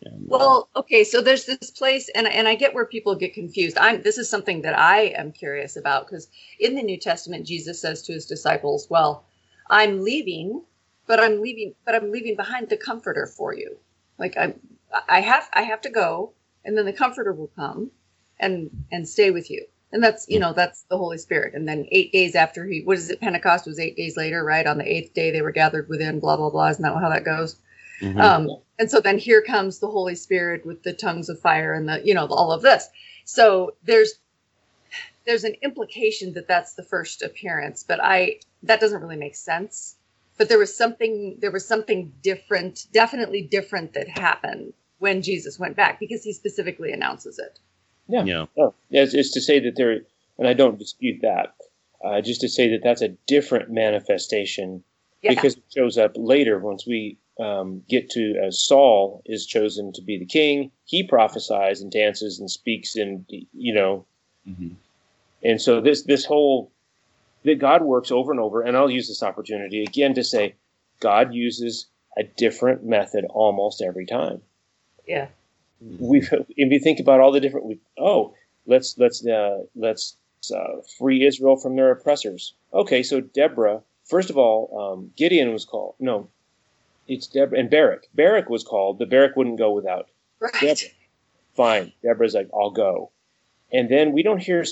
And, uh, Well, okay, so there's this place, and and I get where people get confused. I'm this is something that I am curious about because in the New Testament, Jesus says to his disciples, "Well, I'm leaving, but I'm leaving, but I'm leaving behind the Comforter for you. Like I, I have I have to go, and then the Comforter will come, and and stay with you." And that's you know that's the Holy Spirit. And then eight days after he, what is it? Pentecost was eight days later, right? On the eighth day, they were gathered within. Blah blah blah. Isn't that how that goes? mhm. Um, and so then here comes the Holy Spirit with the tongues of fire and the, you know, all of this. So there's, there's an implication that that's the first appearance, but I, that doesn't really make sense. But there was something, there was something different, definitely different that happened when Jesus went back because he specifically announces it. Yeah. yeah. Oh, yeah, it's, it's to say that there, and I don't dispute that. Uh, just to say that that's a different manifestation Yeah. because it shows up later once we um, get to as Saul is chosen to be the king. He prophesies and dances and speaks, and you know, Mhm. and so this this whole that God works over and over. And I'll use this opportunity again to say, God uses a different method almost every time yeah. we've if you think about all the different we oh let's let's uh, let's uh, free Israel from their oppressors. Okay, so Deborah. First of all, um, Gideon was called. No, it's Deborah and Barak. Barak was called, but Barak wouldn't go without Right. Deborah. Fine, Deborah's like, I'll go. And then we don't hear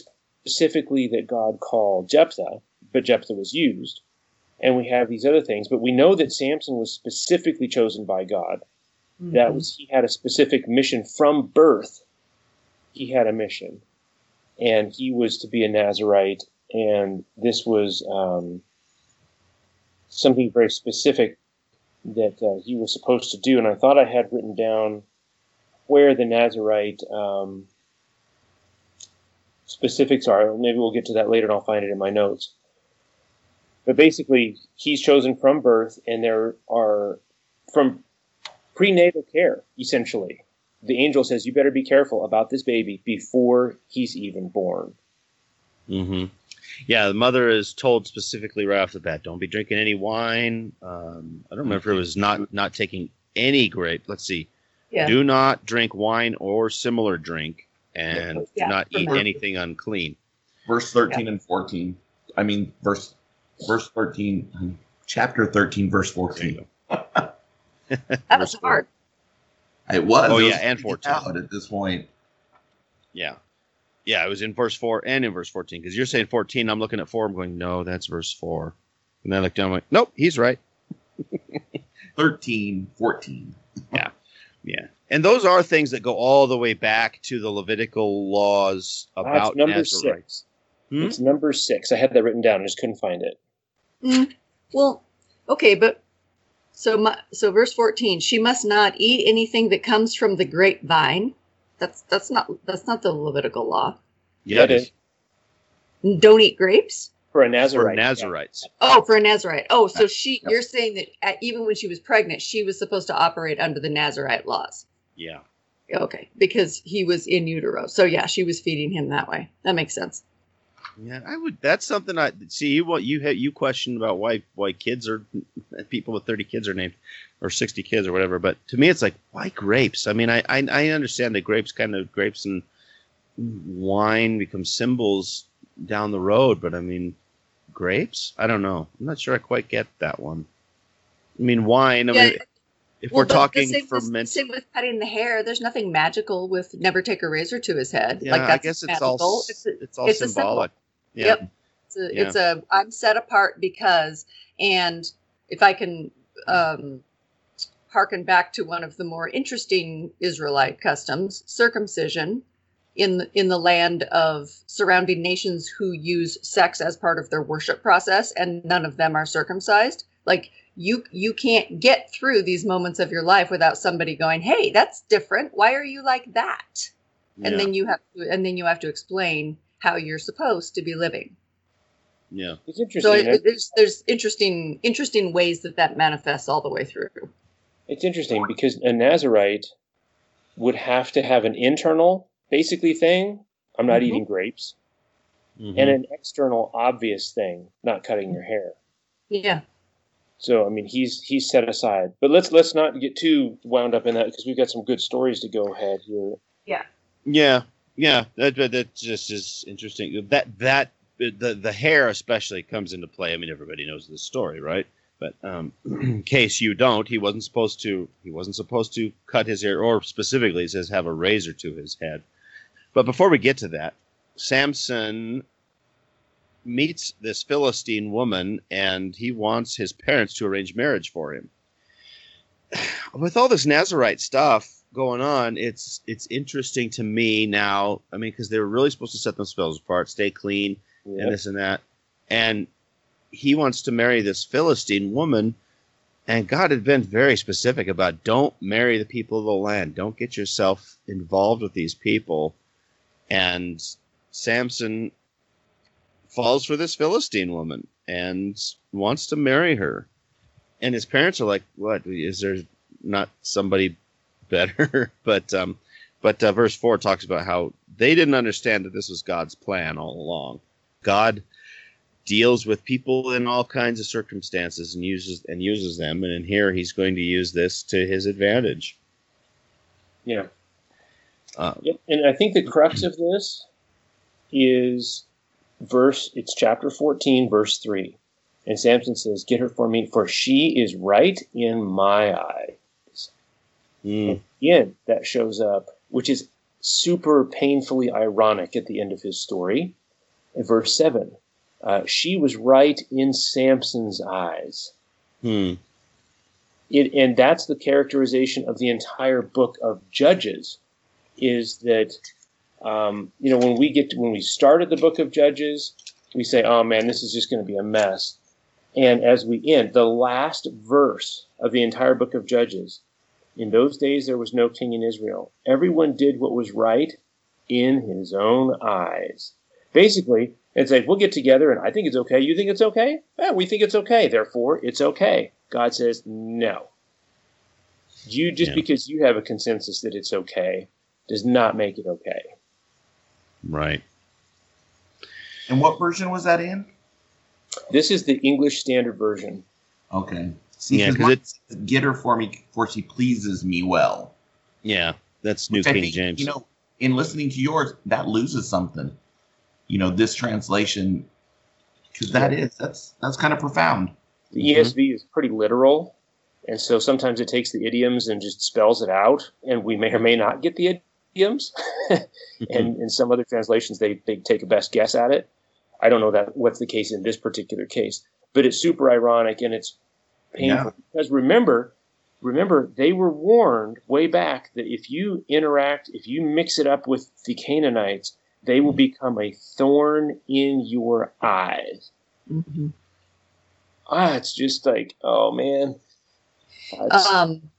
specifically that God called Jephthah, but Jephthah was used. And we have these other things, but we know that Samson was specifically chosen by God. That was he had a specific mission from birth. He had a mission. And he was to be a nazarite and this was um, something very specific that uh, he was supposed to do and i thought i had written down where the nazarite um, specifics are maybe we'll get to that later and i'll find it in my notes but basically he's chosen from birth and there are from prenatal care, essentially. The angel says, You better be careful about this baby before he's even born. hmm Yeah, the mother is told specifically right off the bat, don't be drinking any wine. Um, I don't remember if it was not not taking any grape. Let's see. Yeah. Do not drink wine or similar drink, and Yeah, do not eat birth. anything unclean. Verse 13 and 14. I mean, verse verse 13, chapter 13, verse 14. That was hard. It was. Oh, It yeah, and 14. Out at this point. Yeah, yeah, it was in verse four and in verse fourteen. Because you're saying fourteen, I'm looking at four. I'm going, no, that's verse four. And then I look down, I'm like, nope, he's right. 13, 14. Yeah, and those are things that go all the way back to the Levitical laws about it's number Nazarites. six. Hmm? It's number six. I had that written down. I just couldn't find it. Mm, well, okay, but so my, so verse 14, she must not eat anything that comes from the grapevine. That's that's not that's not the Levitical law. Yeah, it is Don't eat grapes. For a for Nazarite. Nazarites. Oh, for a Nazarite. Oh, so she Yep. you're saying that even when she was pregnant, she was supposed to operate under the Nazarite laws. Yeah, Okay, because he was in utero. So yeah, she was feeding him that way. That makes sense. yeah. I would. That's something I see. You what you had you questioned about why why kids are people with thirty kids are named or sixty kids or whatever. But to me, it's like why grapes? I mean, I I, I understand that grapes kind of grapes and wine become symbols down the road, but I mean, grapes? I don't know. I'm not sure I quite get that one. I mean, wine. I Yeah, mean, if Well, we're talking ferment, same with cutting the hair. There's nothing magical with never take a razor to his head. yeah, like I guess it's magical. all It's a- it's all it's symbolic. Yeah. Yep. It's a, it's a I'm set apart because and if I can um harken back to one of the more interesting Israelite customs, circumcision in the, in the land of surrounding nations who use sex as part of their worship process and none of them are circumcised. Like you you can't get through these moments of your life without somebody going, "Hey, that's different. Why are you like that?" and then you have to and then you have to explain how you're supposed to be living. Yeah. It's interesting. So I- it, eh? there's there's interesting interesting ways that that manifests all the way through. It's interesting because a Nazarite would have to have an internal, basically, thing. I'm not Mhm. eating grapes, Mhm. and an external, obvious thing, not cutting your hair. Yeah. So I mean, he's he's set aside. But let's let's not get too wound up in that because we've got some good stories to go ahead here. Yeah, yeah, that, that that just is interesting. That that the the hair especially comes into play. I mean, everybody knows this story, right? But um, in case you don't, he wasn't supposed to. He wasn't supposed to cut his hair, or specifically, it says have a razor to his head. But before we get to that, Samson meets this Philistine woman, and he wants his parents to arrange marriage for him. With all this Nazarite stuff going on, it's it's interesting to me now. I mean, because they were really supposed to set themselves apart, stay clean, and this and that, and he wants to marry this Philistine woman. And God had been very specific about don't marry the people of the land. Don't get yourself involved with these people. And Samson falls for this Philistine woman and wants to marry her. And his parents are like, "What is there not somebody better?" but um, but uh, verse four talks about how they didn't understand that this was God's plan all along. God deals with people in all kinds of circumstances and uses and uses them, and in here he's going to use this to his advantage. Yeah. Yep. And I think the crux of this is verse, it's chapter 14, verse 3. And Samson says, Get her for me, for she is right in my eyes. mm, Again, that shows up, which is super painfully ironic at the end of his story. In verse 7, uh, she was right in Samson's eyes. hmm, it, and that's the characterization of the entire book of Judges, is that um, you know when we get to, when we started the book of Judges, we say, "Oh man, this is just going to be a mess," and as we end, the last verse of the entire book of Judges, in those days there was no king in Israel. Everyone did what was right in his own eyes. Basically, it's like we'll get together and I think it's okay. You think it's okay? Yeah, we think it's okay. Therefore, it's okay. God says no. You just Yeah. because you have a consensus that it's okay does not make it okay. right. And what version was that in? This is the English Standard Version. Okay. See, Yeah, 'cause 'cause mine it's- says, get her for me, for she pleases me well. Yeah, that's New Which King think, James. You know, in listening to yours, that loses something. You know, this translation, because that is that's that's kind of profound. The. ESV is pretty literal, and so sometimes it takes the idioms and just spells it out, and we may or may not get the idioms. and in some other translations, they, they take a best guess at it. I don't know that what's the case in this particular case, but it's super ironic and it's painful because remember, remember they were warned way back that if you interact, if you mix it up with the Canaanites, they will become a thorn in your eyes. Mhm. Ah, it's just like, oh man. That's- Um,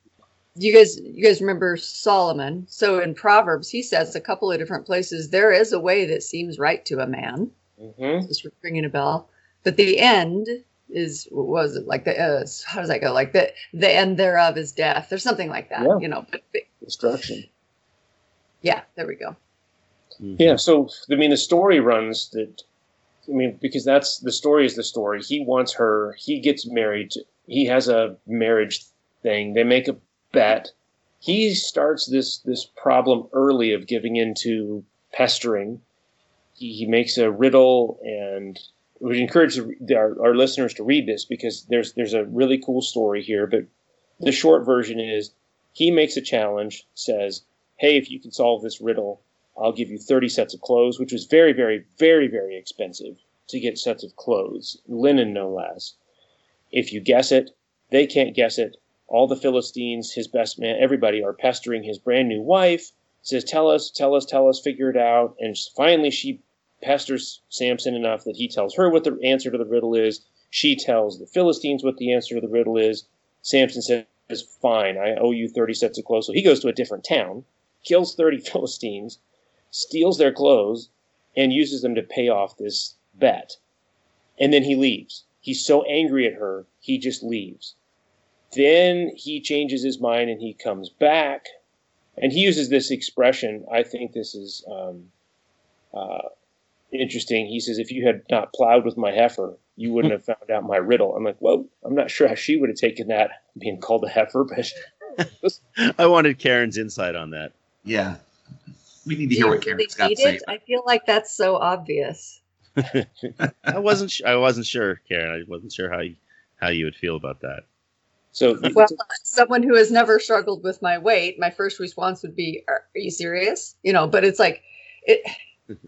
you guys, you guys remember Solomon? So in Proverbs, he says a couple of different places there is a way that seems right to a man. mhm. Just ringing a bell, but the end is what was it like the uh, how does that go? Like the the end thereof is death, or something like that. Yeah. You know, but, but destruction. yeah, there we go. Mhm. Yeah, so I mean, the story runs that. I mean, because that's the story is the story. He wants her. He gets married. He has a marriage thing. They make a bet. He starts this this problem early of giving into pestering. He, he makes a riddle, and we encourage our, our listeners to read this because there's there's a really cool story here. But the short version is he makes a challenge, says, "Hey, if you can solve this riddle." I'll give you 30 sets of clothes, which was very, very, very, very expensive to get sets of clothes, linen no less. If you guess it, they can't guess it. All the Philistines, his best man, everybody are pestering his brand new wife. Says, "Tell us, tell us, tell us, figure it out." And finally, she pesters Samson enough that he tells her what the answer to the riddle is. She tells the Philistines what the answer to the riddle is. Samson says, "Fine, I owe you 30 sets of clothes." So he goes to a different town, kills 30 Philistines steals their clothes, and uses them to pay off this bet. And then he leaves. He's so angry at her, he just leaves. Then he changes his mind and he comes back. And he uses this expression. I think this is um, uh, interesting. He says, If you had not plowed with my heifer, you wouldn't have found out my riddle. I'm like, Well, I'm not sure how she would have taken that being called a heifer, but I wanted Karen's insight on that. Yeah. We need to hear what really Karen's got to say. I feel like that's so obvious. I wasn't. Sh- I wasn't sure, Karen. I wasn't sure how you, how you would feel about that. So Well, someone who has never struggled with my weight, my first response would be, "Are, are you serious?" You know, but it's like it.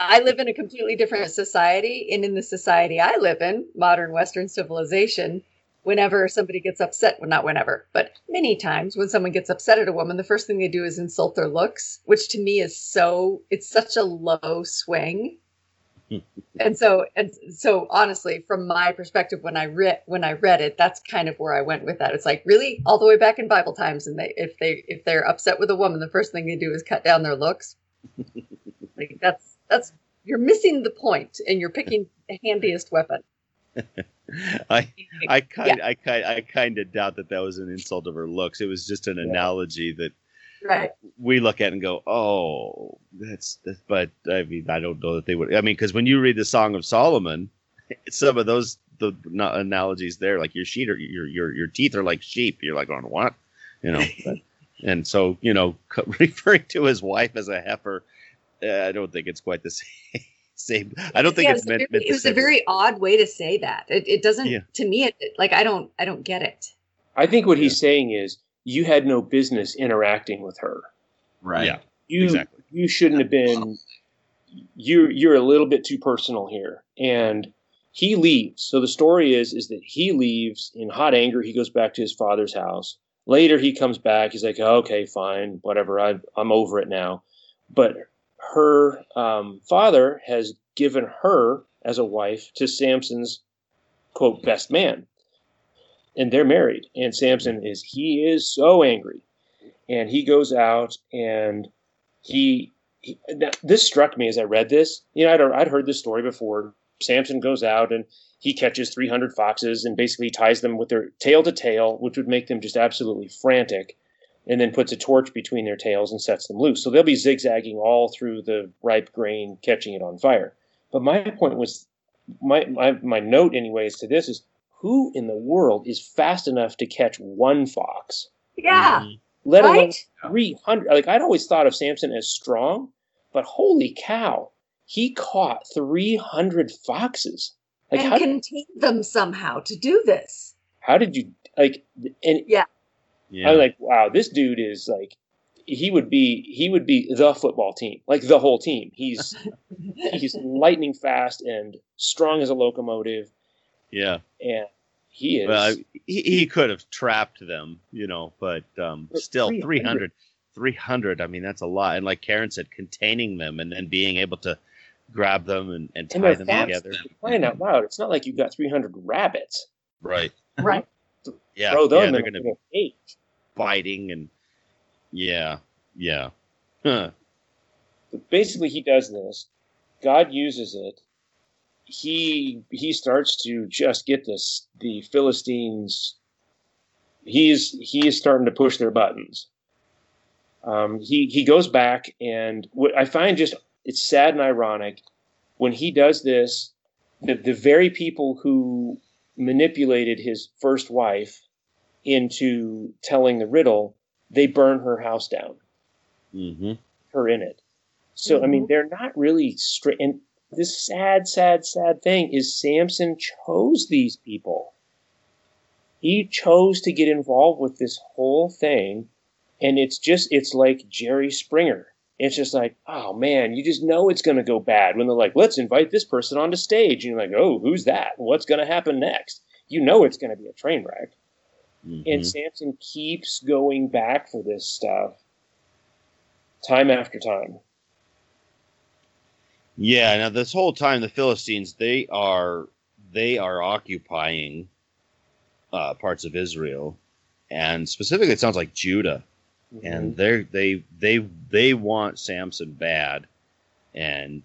I live in a completely different society, and in the society I live in, modern Western civilization, whenever somebody gets upset, well, not whenever, but many times when someone gets upset at a woman, the first thing they do is insult their looks, which to me is so, it's such a low swing. and so, and so honestly, from my perspective, when I read, when I read it, that's kind of where I went with that. It's like really all the way back in Bible times. And they, if they, if they're upset with a woman, the first thing they do is cut down their looks. like that's, that's, you're missing the point and you're picking the handiest weapon. I I kind I kind I kind of doubt that that was an insult of her looks. It was just an Yeah. analogy that Right. we look at and go, "Oh, that's." that's but I mean, I don't know that they would. I mean, because when you read the Song of Solomon, some of those the no- analogies there, like your sheet or your your your teeth are like sheep. You're like, "On what?" You know. but- and so you know, referring to his wife as a heifer, uh, I don't think it's quite the same. same. I don't think Yeah, it's it was a meant. very- meant it was a same. very odd way to say that. It, it doesn't Yeah. to me. It, it- like I don't I don't get it. I think what he's saying is you had no business interacting with her. Right. Yeah. You Exactly. you shouldn't have been. You're you're a little bit too personal here, and he leaves. So the story is is that he leaves in hot anger. He goes back to his father's house. Later, he comes back. He's like, "Okay, fine, whatever. I, I'm over it now." But her um, father has given her as a wife to Samson's quote best man, and they're married. And Samson is he is so angry, and he goes out and he. he this struck me as I read this. You know, I'd, I'd heard this story before. Samson goes out and he catches 300 foxes and basically ties them with their tail to tail, which would make them just absolutely frantic, and then puts a torch between their tails and sets them loose. So they'll be zigzagging all through the ripe grain, catching it on fire. But my point was, my, my, my note, anyways, to this is who in the world is fast enough to catch one fox, Yeah. Mhm. let alone Right. 300? Like, I'd always thought of Samson as strong, but holy cow, he caught 300 foxes. Like, and how, contain them somehow to do this. how did you, like, and yeah. Yeah. I'm like, wow, this dude is like, he would be, he would be the football team, like the whole team. He's, he's lightning fast and strong as a locomotive, yeah. and he is. Well, he, he could have trapped them, you know, but um, But still 300. 300. 300, I mean, that's a lot. And like Karen said, containing them and then being able to grab them and, and and tie they're them together. playing out loud! It's not like you've got 300 rabbits. Right. Right. Yeah. Throw yeah they're gonna be cage. biting and yeah. Yeah. Huh. But basically, he does this. God uses it. He he starts to just get this the Philistines. He's he is starting to push their buttons. Um, he he goes back and what I find just it's sad and ironic when he does this. The the very people who manipulated his first wife into telling the riddle, they burn her house down Mm-hmm. her in it. So I mean, they're not really straight. And this sad, sad, sad thing is Samson chose these people. He chose to get involved with this whole thing, and it's just it's like Jerry Springer. It's just like, oh man, you just know it's going to go bad when they're like, let's invite this person onto stage, and you're like, oh, who's that? What's going to happen next? You know it's going to be a train wreck. Mm-hmm. And Samson keeps going back for this stuff time after time. Yeah. Now this whole time, the Philistines they are they are occupying uh, parts of Israel, and specifically, it sounds like Judah. Mm-hmm. and they they they they want Samson bad, and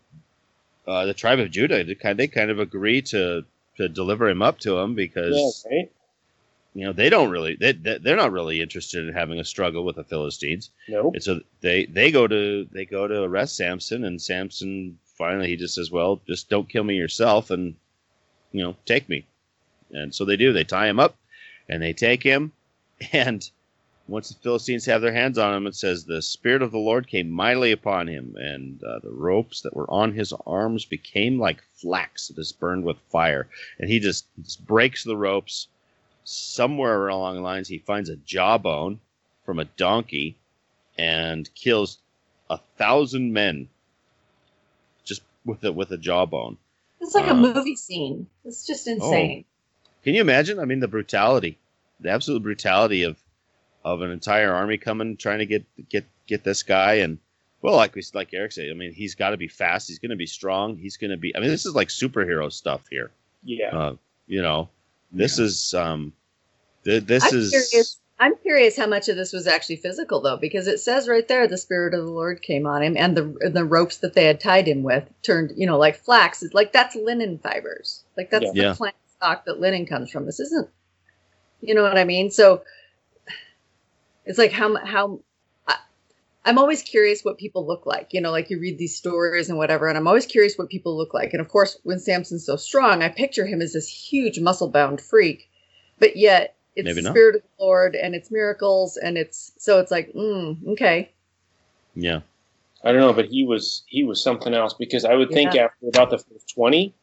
uh, the tribe of Judah they kind they kind of agree to to deliver him up to him because Yeah, right? you know they don't really they they- they're not really interested in having a struggle with the Philistines. Nope. And so they they go to they go to arrest Samson, and Samson finally he just says, "Well, just don't kill me yourself, and you know take me." And so they do. They tie him up, and they take him. And once the Philistines have their hands on him, it says the spirit of the Lord came mightily upon him, and uh, the ropes that were on his arms became like flax that is burned with fire. And he just, just breaks the ropes. Somewhere along the lines, he finds a jawbone from a donkey and kills a thousand men with a with a jawbone. It's like a Uh, movie scene. It's just insane. Can you imagine? I mean, the brutality, the absolute brutality of of an entire army coming trying to get get get this guy and well, like we like Eric said, I mean, he's got to be fast. He's going to be strong. He's going to be. I mean, this is like superhero stuff here. Yeah. Uh, you know, this is um, th- this I'm is curious. I'm curious how much of this was actually physical, though, because it says right there the spirit of the Lord came on him, and the and the ropes that they had tied him with turned, you know, like flax. It's like that's linen fibers. Like that's Yeah. the Yeah. plant stock that linen comes from. This isn't, you know what I mean? So it's like how how. I, I'm always curious what people look like. You know, like you read these stories and whatever, and I'm always curious what people look like. And of course, when Samson's so strong, I picture him as this huge muscle bound freak, but yet it's Maybe the not. spirit of the Lord and it's miracles and it's so it's like mm, okay yeah, I don't know, but he was he was something else because I would think Yeah. after about the first twenty,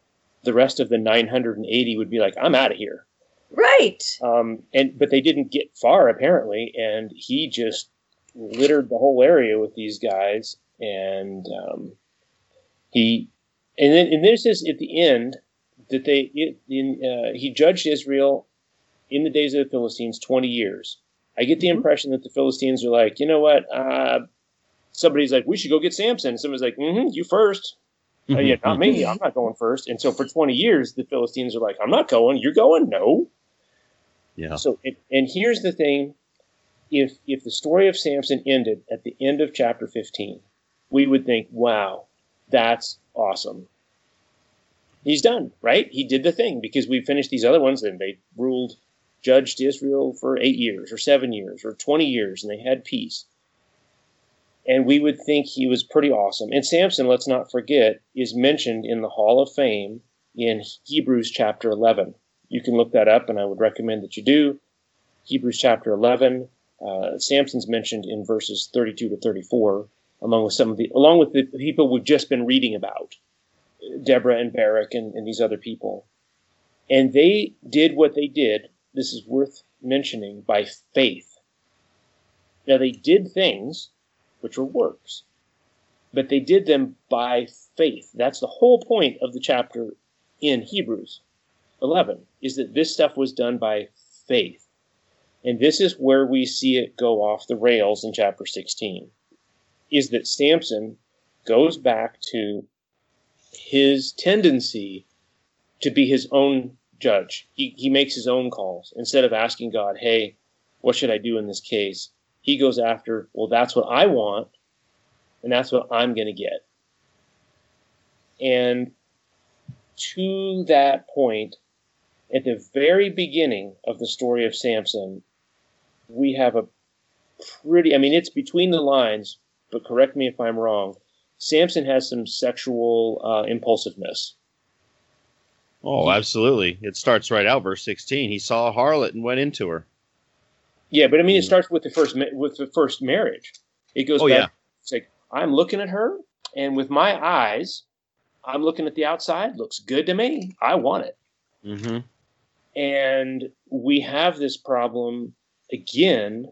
the rest of the nine hundred and eighty would be like, I'm out of here. right Um, and but they didn't get far apparently, and he just littered the whole area with these guys, and um, he and then and this is at the end that they it, in uh, he judged Israel in the days of the Philistines twenty years. I get the Mhm. impression that the Philistines are like, you know what? Uh, somebody's like, we should go get Samson. And somebody's like, mm-hmm, you first. Uh, yeah, not me. I'm not going first. And so for 20 years, the Philistines are like, I'm not going. You're going. No. yeah, So, it, and here's the thing: if if the story of Samson ended at the end of chapter 15, we would think, "Wow, that's awesome." He's done, right? He did the thing because we finished these other ones, and they ruled, judged Israel for eight years, or seven years, or 20 years, and they had peace. And we would think he was pretty awesome. And Samson, let's not forget, is mentioned in the Hall of Fame in Hebrews chapter 11 you can look that up, and I would recommend that you do. Hebrews chapter 11. Uh, Samson's mentioned in verses 32 to 34, along with some of the, along with the people we've just been reading about, Deborah and Barak and, and these other people. And they did what they did. This is worth mentioning by faith. Now they did things which were works, but they did them by faith. That's the whole point of the chapter in Hebrews. 11 is that this stuff was done by faith. And this is where we see it go off the rails in chapter 16 is that Samson goes back to his tendency to be his own judge. He, he makes his own calls instead of asking God, hey, what should I do in this case? He goes after, well, that's what I want, and that's what I'm going to get. And to that point, at the very beginning of the story of Samson, we have a pretty, I mean, it's between the lines, but correct me if I'm wrong. Samson has some sexual uh, impulsiveness. Oh, absolutely. It starts right out, verse 16. He saw a harlot and went into her. Yeah, but I mean, it Mm. starts with the first with the first marriage. It goes Oh, back. yeah. It's like I'm looking at her, and with my eyes, I'm looking at the outside. Looks good to me. I want it. Mm-hmm. and we have this problem again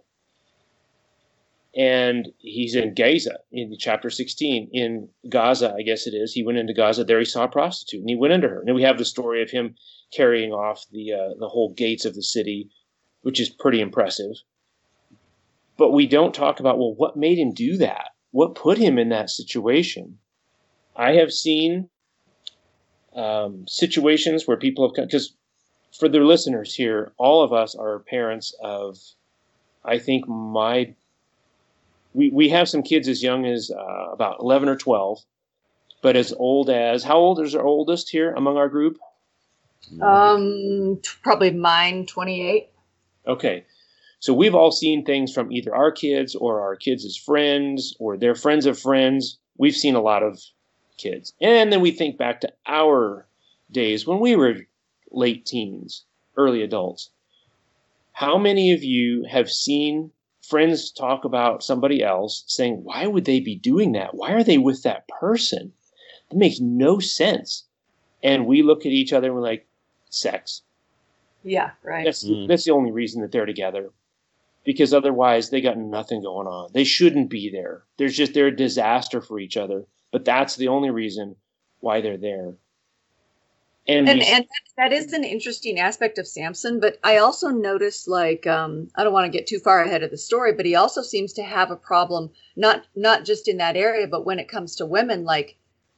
and he's in gaza in chapter 16 in gaza i guess it is. He went into gaza there. He saw a prostitute and he went into her. And we have the story of him carrying off the uh, the whole gates of the city which is pretty impressive. But we don't talk about well what made him do that? What put him in that situation? I have seen um, situations where people have come because for the listeners here, all of us are parents of, I think my, we, we have some kids as young as uh, about 11 or 12. but as old as how old is our oldest here among our group? Um, t- probably mine, 28. Okay. So we've all seen things from either our kids or our kids' as friends or their friends of friends. We've seen a lot of kids. And then we think back to our days when we were late teens, early adults. How many of you have seen friends talk about somebody else saying, Why would they be doing that? Why are they with that person? That makes no sense. And we look at each other and we're like, Sex. Yeah, right. That's Mm. that's the only reason that they're together. Because otherwise they got nothing going on. They shouldn't be there. There's just they're a disaster for each other. But that's the only reason why they're there. And, and and that is an interesting aspect of Samson. But I also noticed, like, um, I don't want to get too far ahead of the story, but he also seems to have a problem not not just in that area, but when it comes to women, like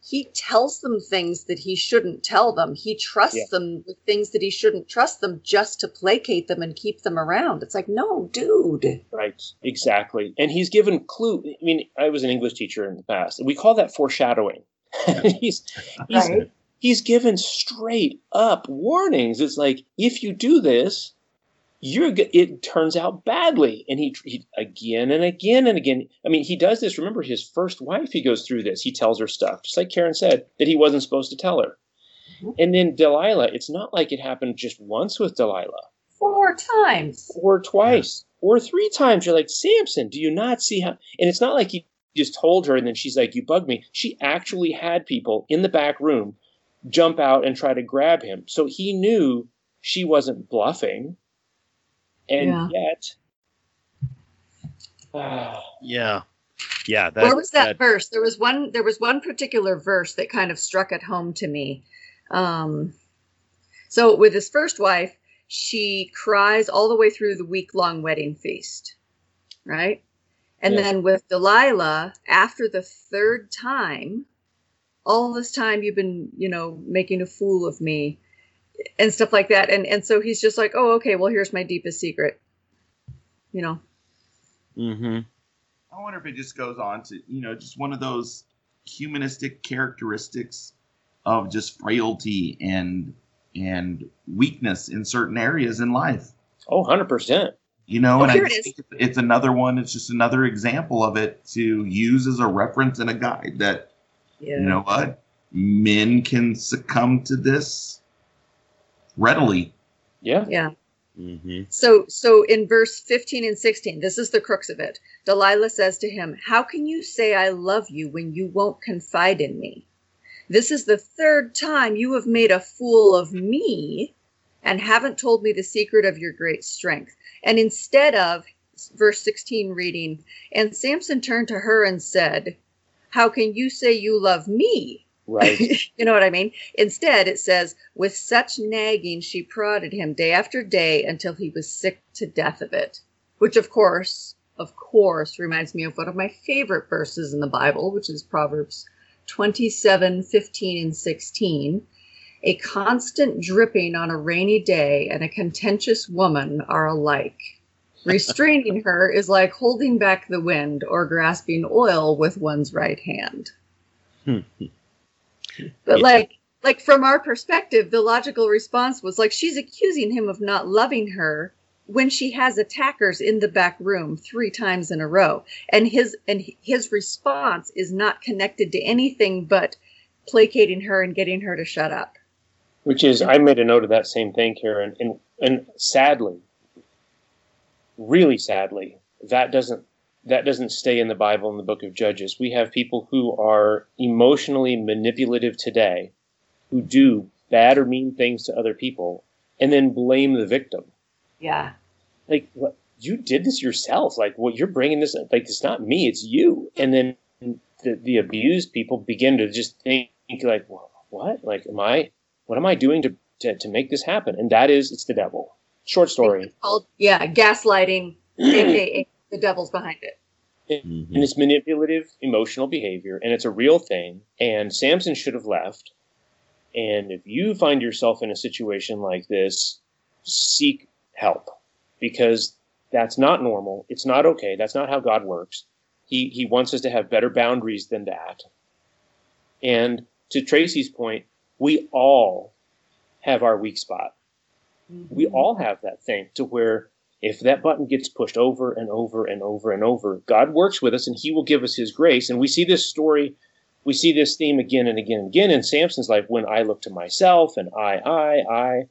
he tells them things that he shouldn't tell them. He trusts Yeah. them with things that he shouldn't trust them just to placate them and keep them around. It's like, no, dude. Right, exactly. And he's given clue. I mean, I was an English teacher in the past. We call that foreshadowing. he's he's Right. He's given straight up warnings. It's like if you do this, you're it turns out badly. And he, he again and again and again. I mean, he does this. Remember his first wife. He goes through this. He tells her stuff, just like Karen said that he wasn't supposed to tell her. Mhm. And then Delilah. It's not like it happened just once with Delilah Four times. or twice or three times. You're like, Samson, do you not see how? And it's not like he just told her and then she's like, you bug me. She actually had people in the back room jump out and try to grab him. So he knew she wasn't bluffing. And Yeah. yet, ah, Yeah. Yeah. That, Where was that, verse? There was one. There was one particular verse that kind of struck it home to me. Um, so with his first wife, she cries all the way through the week-long wedding feast, right? And Yes. then with Delilah, after the third time, all this time you've been, you know, making a fool of me, and stuff like that. And and so he's just like, oh, okay, well, here's my deepest secret. You know, Mm-hmm. I wonder if it just goes on to, you know, just one of those humanistic characteristics of just frailty and and weakness in certain areas in life. oh, 100%. You know, Oh, and I it is. think it's- it's another one. It's just another example of it to use as a reference and a guide that yeah. you know what men can succumb to this readily. Yeah. yeah. Mm-hmm. So so in verse 15 and 16, this is the crux of it. Delilah says to him, "How can you say I love you when you won't confide in me? This is the third time you have made a fool of me and haven't told me the secret of your great strength." And instead of verse 16 reading, and Samson turned to her and said, "How can you say you love me?" Right. you know what I mean? Instead, it says, with such nagging, she prodded him day after day until he was sick to death of it. Which, of course, of course, reminds me of one of my favorite verses in the Bible, which is Proverbs 27 15 and 16. A constant dripping on a rainy day and a contentious woman are alike. Restraining her is like holding back the wind or grasping oil with one's right hand. But Yeah. like like from our perspective, the logical response was like she's accusing him of not loving her when she has attackers in the back room three times in a row. And his and his response is not connected to anything but placating her and getting her to shut up. Which is, I made a note of that same thing, Karen, and and sadly, really sadly, that doesn't that doesn't stay in the Bible in the Book of Judges. We have people who are emotionally manipulative today, who do bad or mean things to other people, and then blame the victim. Yeah. Like, what you did this yourself? Like, what you're bringing this? Like, it's not me, it's you. And then the the abused people begin to just think like, well, what? Like, am I? What am I doing to, to, to make this happen? And that is, it's the devil. Short story. It's called yeah, gaslighting, aka the devil's behind it. Mm-hmm. And it's manipulative, emotional behavior, and it's a real thing. And Samson should have left. And if you find yourself in a situation like this, seek help because that's not normal. It's not okay. That's not how God works. He, he wants us to have better boundaries than that. And to Tracy's point, we all have our weak spot. Mm-hmm. We all have that thing to where if that button gets pushed over and over and over and over, God works with us and He will give us His grace. And we see this story, we see this theme again and again and again in Samson's life when I look to myself and I, I, I,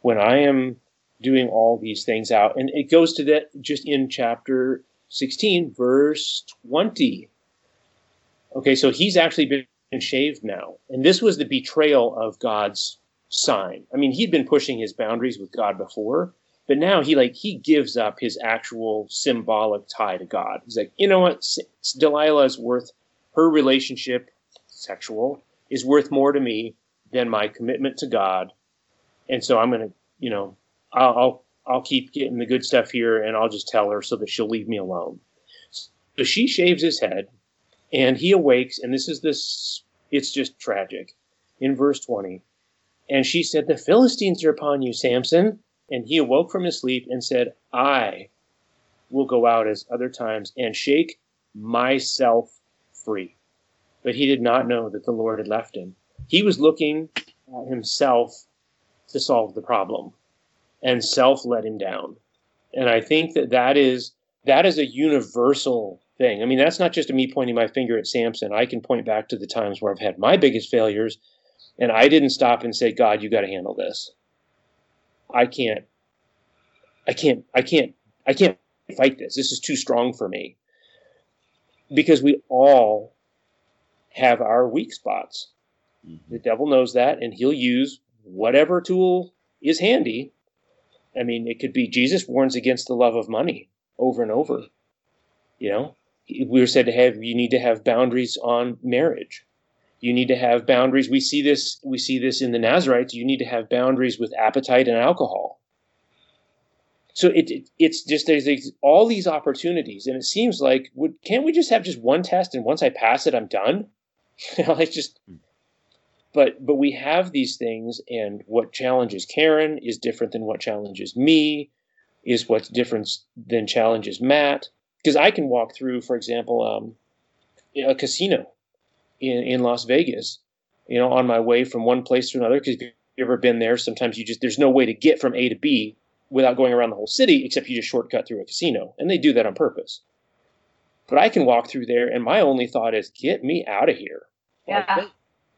when I am doing all these things out. And it goes to that just in chapter 16, verse 20. Okay, so he's actually been shaved now. And this was the betrayal of God's sign. I mean, he'd been pushing his boundaries with God before, but now he like he gives up his actual symbolic tie to God. He's like, you know what? Delilah is worth her relationship, sexual, is worth more to me than my commitment to God. And so I'm to, you know, I'll, I'll I'll keep getting the good stuff here, and I'll just tell her so that she'll leave me alone. So she shaves his head, and he awakes, and this is this. It's just tragic. In verse twenty, and she said, The Philistines are upon you, Samson. And he awoke from his sleep and said, I will go out as other times and shake myself free. But he did not know that the Lord had left him. He was looking at himself to solve the problem, and self let him down. And I think that that is that is a universal thing. I mean, that's not just me pointing my finger at Samson. I can point back to the times where I've had my biggest failures and I didn't stop and say, God, you got to handle this. I can't, I can't, I can't, I can't fight this. This is too strong for me. Because we all have our weak spots. Mm-hmm. The devil knows that, and he'll use whatever tool is handy. I mean, it could be Jesus warns against the love of money over and over. You know, we were said to have, you need to have boundaries on marriage you need to have boundaries. We see this we see this in the nazarites. You need to have boundaries with appetite and alcohol. So it, it it's just there's, there's, all these opportunities and it seems like would can't we just have just one test and once i pass it i'm done? You know it's just but but we have these things and what challenges karen is different than what challenges me is what's different than challenges matt. Because i can walk through for example um, a casino in, in Las Vegas, you know, on my way from one place to another. Because if you've ever been there, sometimes you just, there's no way to get from A to B without going around the whole city, except you just shortcut through a casino. And they do that on purpose. But I can walk through there, and my only thought is, get me out of here. Yeah. Like,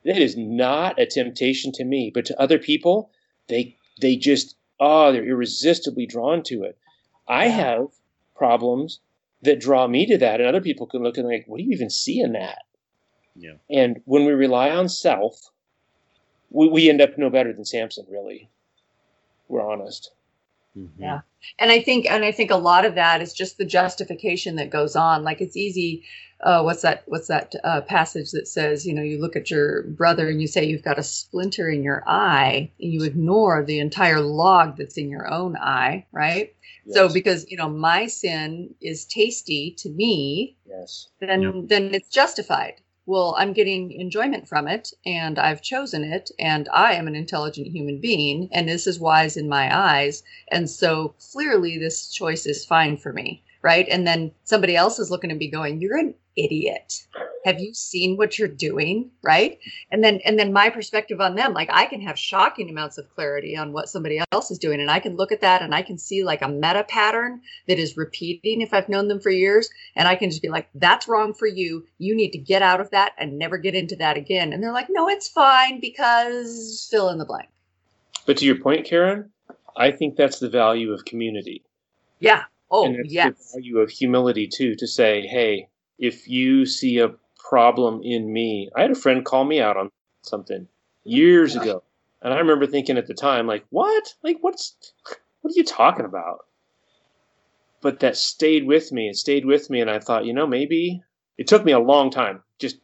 that is not a temptation to me, but to other people, they they just oh, they're irresistibly drawn to it. I have problems that draw me to that, and other people can look and like, what do you even see in that? Yeah. And when we rely on self, we, we end up no better than Samson, really. We're honest. Mm-hmm. Yeah. And I think and I think a lot of that is just the justification that goes on. Like it's easy uh, what's that what's that uh, passage that says, you know, you look at your brother and you say you've got a splinter in your eye and you ignore the entire log that's in your own eye, right? Yes. So because, you know, my sin is tasty to me, yes. then yep. then it's justified well, I'm getting enjoyment from it and I've chosen it and I am an intelligent human being and this is wise in my eyes. And so clearly this choice is fine for me right? And then somebody else is looking to be going, "You're an idiot. Have you seen what you're doing?" Right? And then and then my perspective on them, like I can have shocking amounts of clarity on what somebody else is doing, and I can look at that and I can see like a meta pattern that is repeating if I've known them for years, and I can just be like, "That's wrong for you. You need to get out of that and never get into that again." And they're like, "No, it's fine because fill in the blank." But to your point, Karen, I think that's the value of community. Yeah, Oh, and it's yes. the value of humility too to say, hey, if you see a problem in me, I had a friend call me out on something years ago, and I remember thinking at the time, like, what? Like, what's what are you talking about? But that stayed with me. It stayed with me, and I thought, you know, maybe it took me a long time just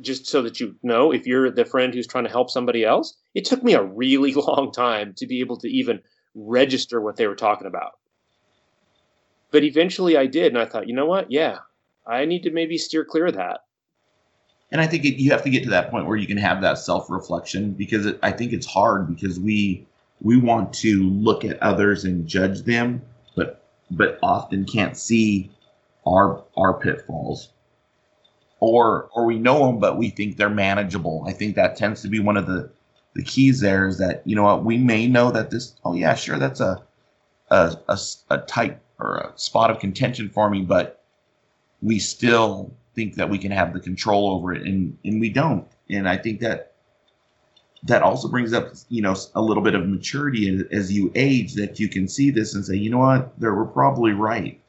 just so that you know if you're the friend who's trying to help somebody else it took me a really long time to be able to even register what they were talking about but eventually I did, and I thought, you know what? Yeah, I need to maybe steer clear of that. And I think it, you have to get to that point where you can have that self reflection because it, I think it's hard because we we want to look at others and judge them, but but often can't see our our pitfalls. or or we know them but we think they're manageable. I think that tends to be one of the the keys there is that you know what we may know that this oh yeah sure that's a a, a, a type or a spot of contention for me but we still think that we can have the control over it and and we don't. And i think that that also brings up you know a little bit of maturity as you age that you can see this and say you know what? They were probably right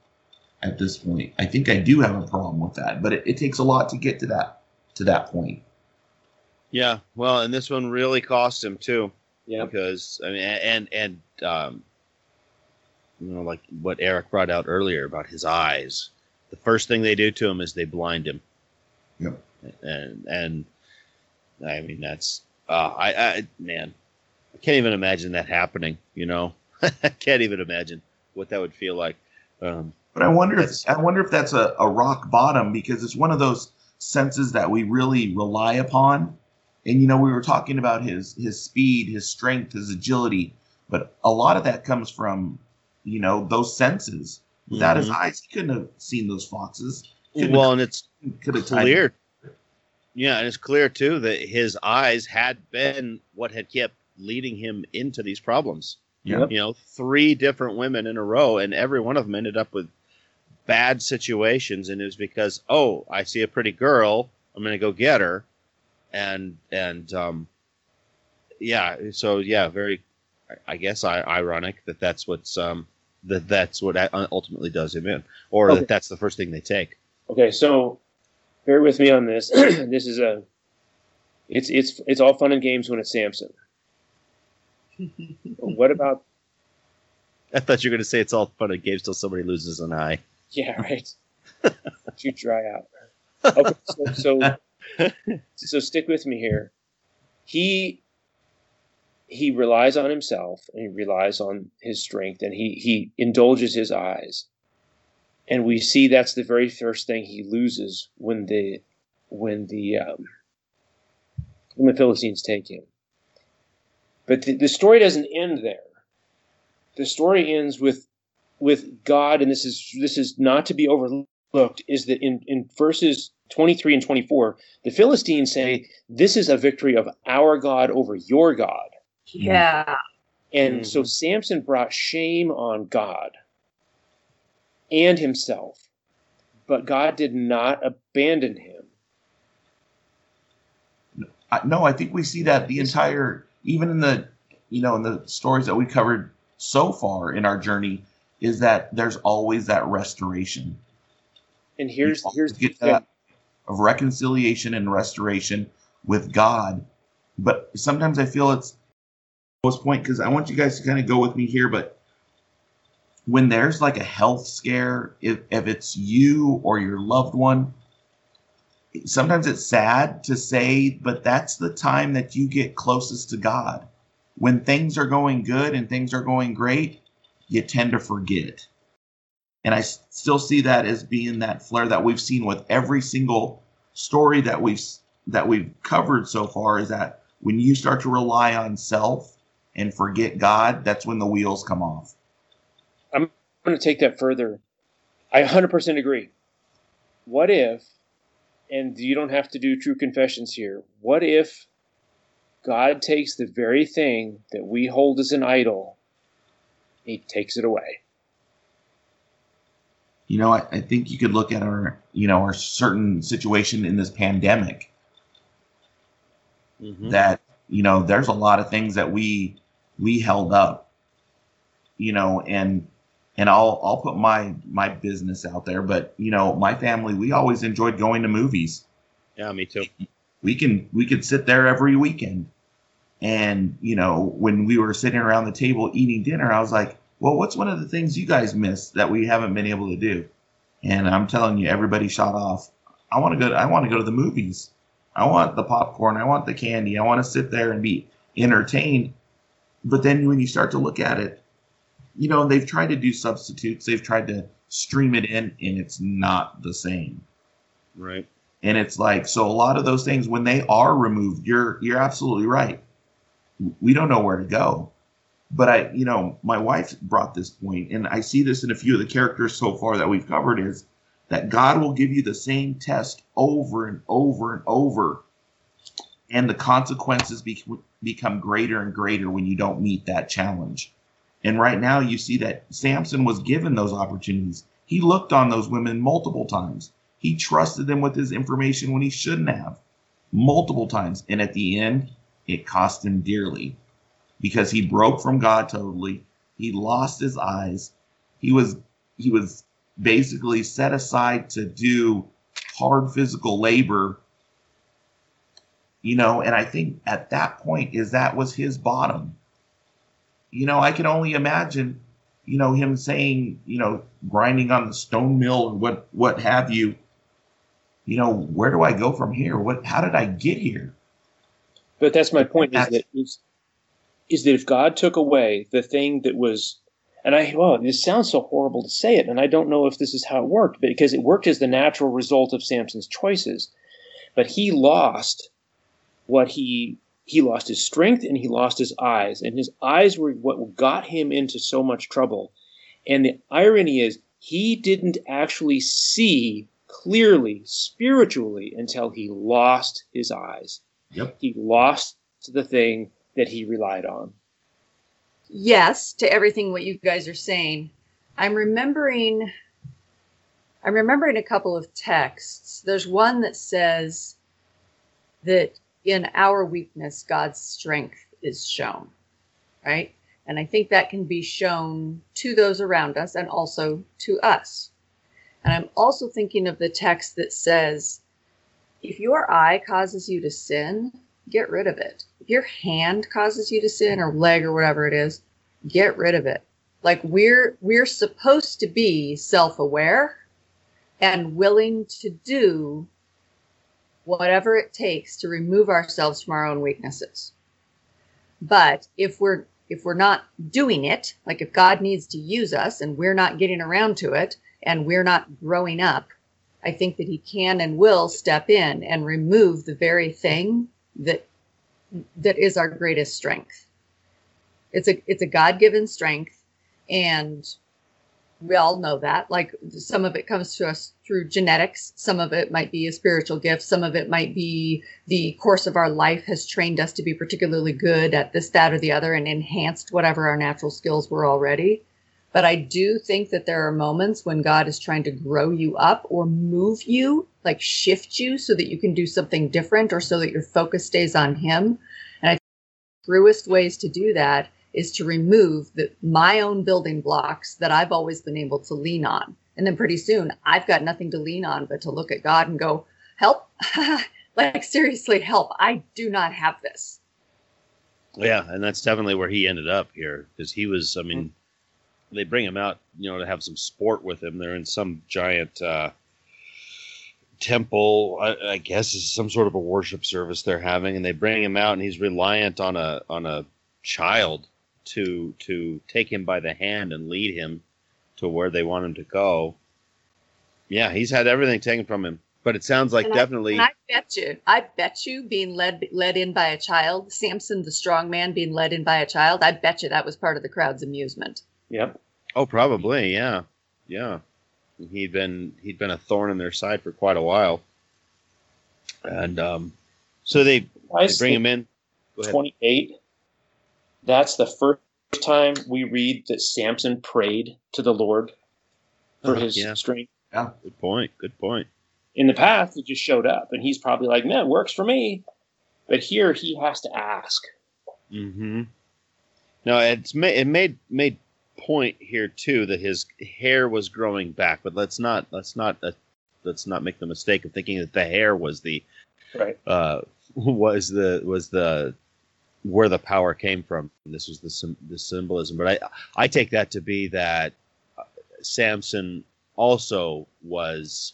at this point. I think i do have a problem with that but it, it takes a lot to get to that to that point. Yeah. Well and this one really cost him too. Yeah. because i mean and and um you know like what eric brought out earlier about his eyes the first thing they do to him is they blind him Yep. and and i mean that's uh i i man i can't even imagine that happening you know i can't even imagine what that would feel like um But I wonder if That's- I wonder if that's a, a rock bottom because it's one of those senses that we really rely upon. And you know, we were talking about his his speed, his strength, his agility, but a lot of that comes from you know those senses. Without his eyes, he couldn't have seen those foxes. Couldn't well and it's could have clear. Yeah, and it's clear too that his eyes had been what had kept leading him into these problems. Yeah. You know, three different women in a row, and every one of them ended up with bad situations, and it was because oh, I see a pretty girl, I'm gonna go get her, and and um, yeah, so yeah, very, I- guess, I, ironic that that's what's um that that's what ultimately does him in, or Okay. that that's the first thing they take. Okay, so bear with me on this. this is a it's it's it's all fun and games when it's Samson. what about I thought you were going to say it's all fun and games till somebody loses an eye. yeah, right. you dry out. Okay, so, so so stick with me here. He he relies on himself and he relies on his strength and he he indulges his eyes. And we see that's the very first thing he loses when the when the um, when the Philistines take him. But the, the story doesn't end there. The story ends with with God, and this is this is not to be overlooked, is that in, in verses 23 and 24, the Philistines say, This is a victory of our God over your God. Yeah. And Mhm. so Samson brought shame on God and himself, but God did not abandon him. No, I think we see that the entire, even in the, you know, in the stories that we covered so far in our journey, is that there's always that restoration. And here's here's always get to that of reconciliation and restoration with God. But sometimes I feel it's most point because I want you guys to kind of go with me here. But when there's like a health scare, if, if it's you or your loved one, sometimes it's sad to say, but that's the time that you get closest to God. When things are going good and things are going great, you tend to forget. And I still see that as being that flare that we've seen with every single story that we've that we've covered so far is that when you start to rely on self and forget God, that's when the wheels come off. I'm going to take that further. I 100% agree. What if, and you don't have to do true confessions here, what if God takes the very thing that we hold as an idol, he takes it away? You know, I, I think you could look at our, you know, our certain situation in this pandemic Mhm. that, you know, there's a lot of things that we we held up, you know, and and I'll I'll put my my business out there, but you know, my family, we always enjoyed going to movies. Yeah, me too. we can we could sit there every weekend. And you know when we were sitting around the table eating dinner i was like well what's one of the things you guys miss that we haven't been able to do? And i'm telling you everybody shot off. I want to go i want to go to the movies. I want the popcorn. I want the candy. I want to sit there and be entertained but then when you start to look at it you know they've tried to do substitutes. They've tried to stream it in and it's not the same. Right. and it's like so a lot of those things when they are removed you're you're absolutely right. We don't know where to go. But i you know my wife brought this point and i see this in a few of the characters so far that we've covered is that God will give you the same test over and over and over, and the consequences be- become greater and greater when you don't meet that challenge. And right now, you see that Samson was given those opportunities. He looked on those women multiple times. He trusted them with his information when he shouldn't have, multiple times. And at the end, it cost him dearly because he broke from God totally. He lost his eyes. He was he was basically set aside to do hard physical labor. You know, and I think at that point is that was his bottom. You know, I can only imagine, you know, him saying, you know, grinding on the stone mill or what what have you. You know, where do I go from here? What how did I get here? But that's my point is that is, is that if God took away the thing that was and I well, this sounds so horrible to say it, and I don't know if this is how it worked, because it worked as the natural result of Samson's choices. But he lost what he he lost his strength and he lost his eyes, and his eyes were what got him into so much trouble. And the irony is he didn't actually see clearly spiritually until he lost his eyes. Yep. He lost the thing that he relied on yes to everything what you guys are saying. I'm remembering I'm remembering a couple of texts. There's one that says that in our weakness God's strength is shown. Right? And I think that can be shown to those around us and also to us. And I'm also thinking of the text that says, if your eye causes you to sin, get rid of it. If your hand causes you to sin or leg or whatever it is, get rid of it. Like we're we're supposed to be self-aware and willing to do whatever it takes to remove ourselves from our own weaknesses. But if we're if we're not doing it, like if God needs to use us and we're not getting around to it and we're not growing up, I think that he can and will step in and remove the very thing that that is our greatest strength. It's a it's a God given strength, and we all know that. Like some of it comes to us through genetics, some of it might be a spiritual gift, some of it might be the course of our life has trained us to be particularly good at this, that, or the other, and enhanced whatever our natural skills were already. But I do think that there are moments when God is trying to grow you up or move you, like shift you so that you can do something different or so that your focus stays on Him. And I think the truest ways to do that is to remove the, my own building blocks that I've always been able to lean on. And then pretty soon I've got nothing to lean on but to look at God and go, help. like, seriously, help. I do not have this. Yeah. And that's definitely where he ended up here because he was, I mean, they bring him out, you know, to have some sport with him. They're in some giant, uh, temple I, I, guess is some sort of a worship service they're having and they bring him out and he's reliant on a on a child to to take him by the hand and lead him to where they want him to go. Yeah, he's had everything taken from him. But it sounds like and definitely. I, I, bet you, I bet you, being led led in by a child, Samson the strong man being led in by a child, I bet you that was part of the crowd's amusement. Yep. Oh, probably, yeah, yeah. He'd been he'd been a thorn in their side for quite a while, and um, so they, they bring him in. Twenty eight that's the first time we read that Samson prayed to the Lord for uh, his yeah. strength. Yeah, good point. Good point. In the past, it just showed up, and he's probably like, "Man, works for me." But here, he has to ask. Hmm. No, it's ma- it made made point here too that his hair was growing back, but let's not let's not uh, let's not make the mistake of thinking that the hair was the right uh, was the was the where the power came from. This was the the symbolism, but I I take that to be that uh, Samson also was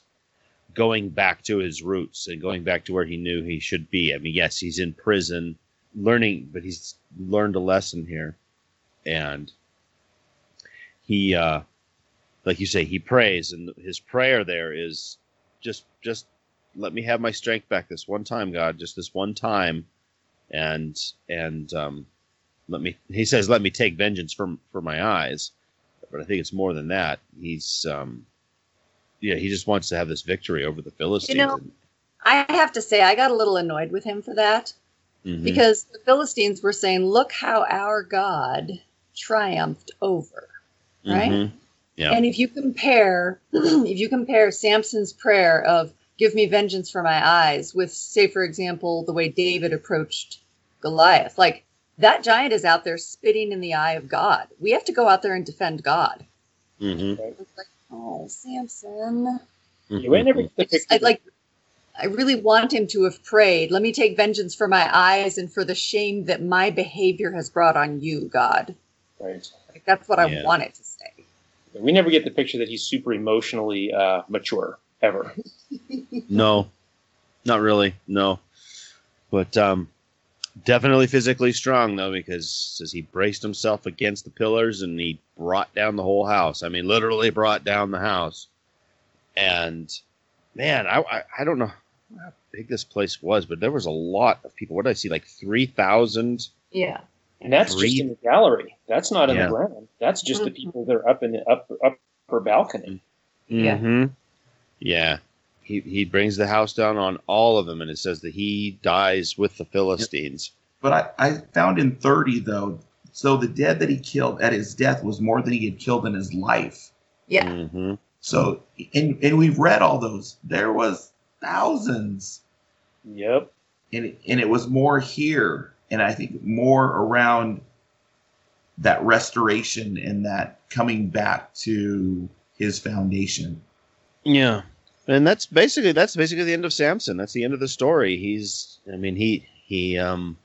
going back to his roots and going back to where he knew he should be. I mean, yes, he's in prison learning, but he's learned a lesson here, and he, uh, like you say, he prays, and his prayer there is just just let me have my strength back this one time, God, just this one time and and um, let me. He says, "Let me take vengeance from for my eyes," but I think it's more than that. He's um, yeah, he just wants to have this victory over the Philistines. You know, I have to say, I got a little annoyed with him for that Mhm. because the Philistines were saying, "Look how our God triumphed over." right? Mhm. Yeah. And if you compare, if you compare Samson's prayer of "Give me vengeance for my eyes" with, say, for example, the way David approached Goliath, like that giant is out there spitting in the eye of God. We have to go out there and defend God. Mhm. It's like, oh, Samson. You might never Mhm. get the I just, picture. I like. I really want him to have prayed. Let me take vengeance for my eyes and for the shame that my behavior has brought on you, God. right. Like that's what I Yeah. want it to say. We never get the picture that he's super emotionally uh, mature ever. No, not really. No, but um, definitely physically strong though, because says he braced himself against the pillars and he brought down the whole house. I mean, literally brought down the house. And man, I I, I don't know how big this place was, but there was a lot of people. What did I see? Like three thousand. Yeah. And that's Three- just in the gallery. That's not in Yeah. the ground. That's just the Mhm. people that are up in the upper, upper balcony. Yeah. hmm Yeah. He he brings the house down on all of them, and it says that he dies with the Philistines. But I, I found in 30 though, so the dead that he killed at his death was more than he had killed in his life. Yeah. hmm So and and we've read all those. There was thousands. Yep. And it, and it was more here and I think more around that restoration and that coming back to his foundation. Yeah, and that's basically that's basically the end of Samson. That's the end of the story. He's, I mean, he he um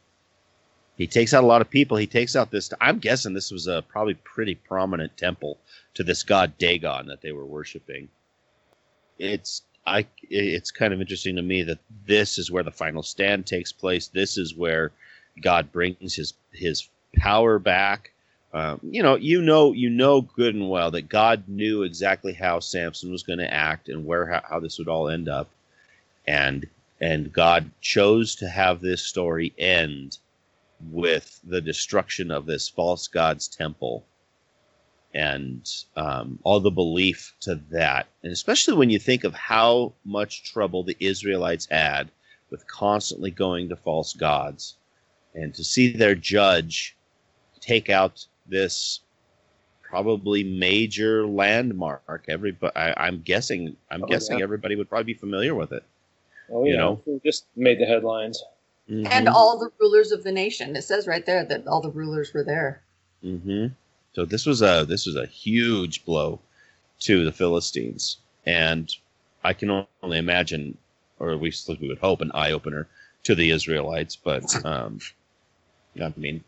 he takes out a lot of people. He takes out this. I'm guessing this was a probably pretty prominent temple to this god Dagon that they were worshiping. It's I. It's kind of interesting to me that this is where the final stand takes place. This is where God brings his his power back. Um, you know, you know, you know good and well that God knew exactly how Samson was going to act and where how, how this would all end up, and and God chose to have this story end with the destruction of this false god's temple. And um, all the belief to that, and especially when you think of how much trouble the Israelites had with constantly going to false gods, and to see their judge take out this probably major landmark. Everybody, I, I'm guessing, I'm Oh, guessing yeah. everybody would probably be familiar with it. Oh, You know? It just made the headlines. And Mhm. all the rulers of the nation. It says right there that all the rulers were there. hmm So this was a this was a huge blow to the Philistines, and I can only imagine, or at least we would hope, an eye opener to the Israelites. But um, I mean,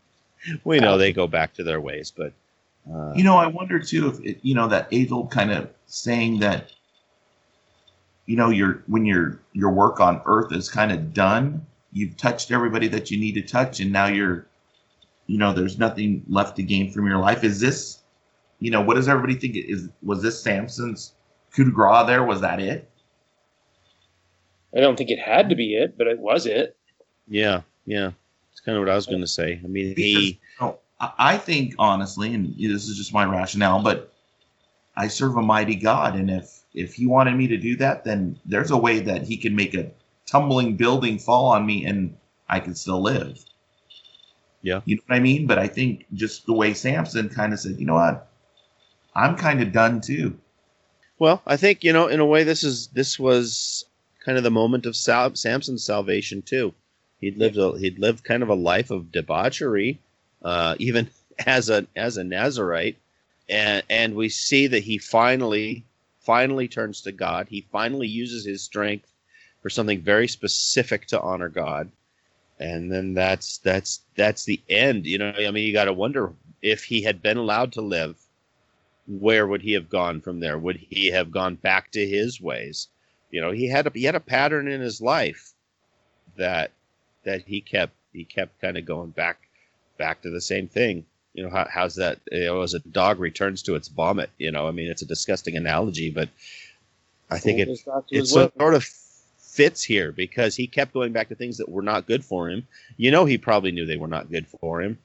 we know they go back to their ways, but uh, You know, I wonder too if it, you know that age old kind of saying that you know your when your your work on earth is kind of done, you've touched everybody that you need to touch, and now you're you know there's nothing left to gain from your life. Is this you know what does everybody think? Is was this Samson's coup de grace? There was that it? I don't think it had to be it, but it was it. yeah, yeah, it's kind of what I was going to say. I mean, he Oh, I I think honestly, and this is just my rationale, but I serve a mighty God, and if if He wanted me to do that, then there's a way that He can make a tumbling building fall on me, and I can still live. Yeah. you know what I mean. But I think just the way Samson kind of said, you know what, I'm kind of done too. Well, I think you know, in a way, this is this was kind of the moment of Sal- Samson's salvation too. He'd lived a, he'd lived kind of a life of debauchery, uh, even as a as a Nazarite, and and we see that he finally finally turns to God. He finally uses his strength for something very specific to honor God, and then that's that's that's the end. You know, I mean, you got to wonder if he had been allowed to live where would he have gone from there? Would he have gone back to his ways? You know, he had a he had a pattern in his life that that he kept he kept kind of going back back to the same thing. You know, how, how's that? You know, as a dog returns to its vomit. You know, I mean, it's a disgusting analogy, but I think it it sort of fits here because he kept going back to things that were not good for him. You know, he probably knew they were not good for him.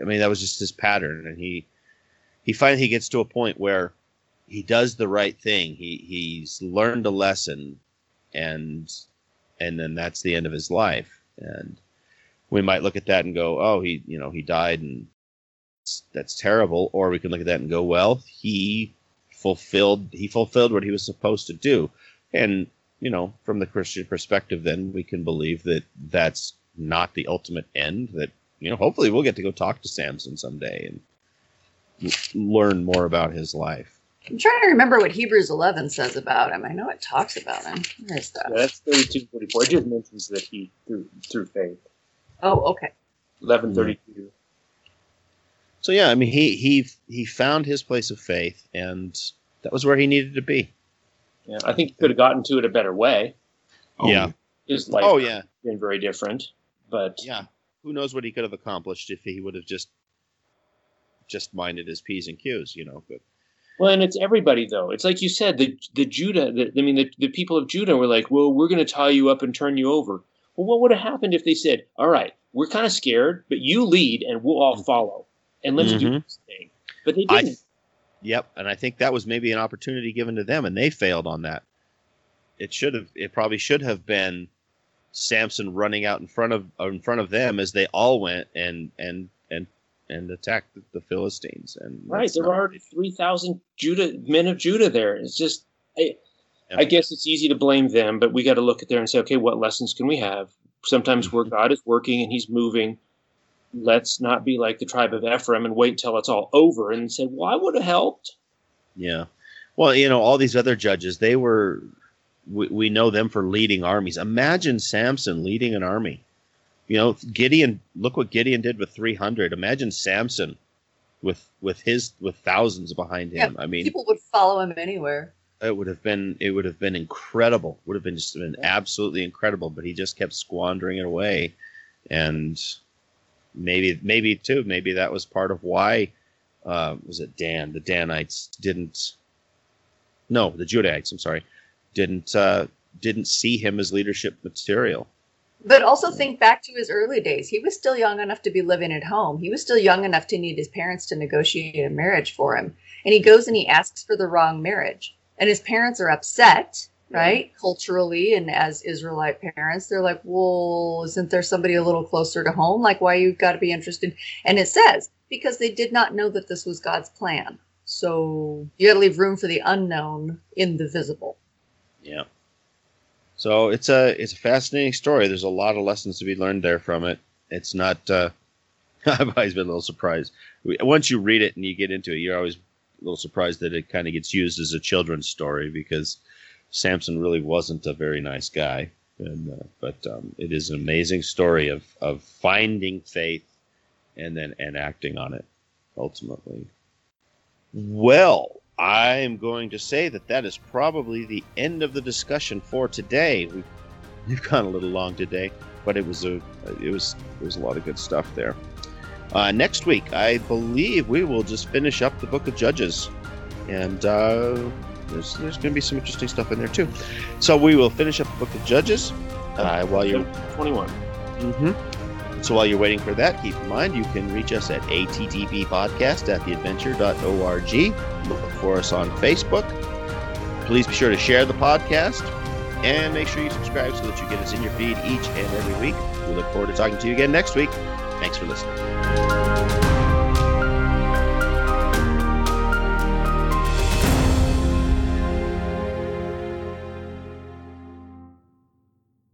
I mean, that was just his pattern, and he he finally gets to a point where he does the right thing. He he's learned a lesson, and and then that's the end of his life. And we might look at that and go, oh, he you know he died and that's terrible. Or we can look at that and go, well, he fulfilled he fulfilled what he was supposed to do. And you know, from the Christian perspective, then we can believe that that's not the ultimate end. That you know, hopefully, we'll get to go talk to Samson someday and learn more about his life. I'm trying to remember what Hebrews 11 says about him. I know it talks about him. Where is that? Yeah, that's 32 44. It just mentions that he through through faith. Oh, okay. 1132. Hmm. So yeah, I mean, he he he found his place of faith, and that was where he needed to be. Yeah, I think he could have gotten to it a better way. Oh, yeah. Um, his life Oh yeah, been very different, but yeah. Who knows what he could have accomplished if he would have just just minded his p's and q's, you know? But Well, and it's everybody though. It's like you said, the the Judah. The, I mean, the, the people of Judah were like, "Well, we're going to tie you up and turn you over." Well, what would have happened if they said, "All right, we're kind of scared, but you lead, and we'll all follow, and let's do Mhm. this thing." But they didn't. Yep, and I think that was maybe an opportunity given to them, and they failed on that. It should have. It probably should have been Samson running out in front of in front of them as they all went and and and and attacked the, Philistines. And right, there are already three thousand Judah men of Judah there. It's just, I, Yeah. I guess it's easy to blame them, but we got to look at there and say, okay, what lessons can we have? Sometimes where Mm-hmm. God is working and He's moving, let's not be like the tribe of Ephraim and wait till it's all over and say, well, I would have helped. Yeah. Well, you know, all these other judges, they were, we, we know them for leading armies. Imagine Samson leading an army. You know, Gideon, look what Gideon did with 300. Imagine Samson with with his with thousands behind him. I mean, People would follow him anywhere. it would have been it would have been incredible. Would have been just been absolutely incredible, but he just kept squandering it away. And maybe maybe too, maybe that was part of why uh, was it Dan? The Danites didn't no, the Judahites, I'm sorry, didn't uh, didn't see him as leadership material. But also think back to his early days. He was still young enough to be living at home. He was still young enough to need his parents to negotiate a marriage for him. And he goes and he asks for the wrong marriage. And his parents are upset, right? Culturally and as Israelite parents, they're like, well, isn't there somebody a little closer to home? Like, why you got to be interested? And it says, because they did not know that this was God's plan. So you got to leave room for the unknown in the visible. Yeah. So it's a it's a fascinating story. There's a lot of lessons to be learned there from it. It's not. Uh, I've always been a little surprised. Once you read it and you get into it, you're always a little surprised that it kind of gets used as a children's story because Samson really wasn't a very nice guy. And uh, but um, it is an amazing story of of finding faith and then and acting on it ultimately. Well, I'm going to say that that is probably the end of the discussion for today. We've, we've gone a little long today, but it was a it was there was a lot of good stuff there. Uh, next week, I believe we will just finish up the Book of Judges, and uh, there's there's going to be some interesting stuff in there too. So we will finish up the Book of Judges uh, while you're 21. Mm-hmm. So while you're waiting for that, keep in mind you can reach us at attdpodcast at theadventure.org. Look for us on Facebook. Please be sure to share the podcast and make sure you subscribe so that you get us in your feed each and every week. We look forward to talking to you again next week. Thanks for listening.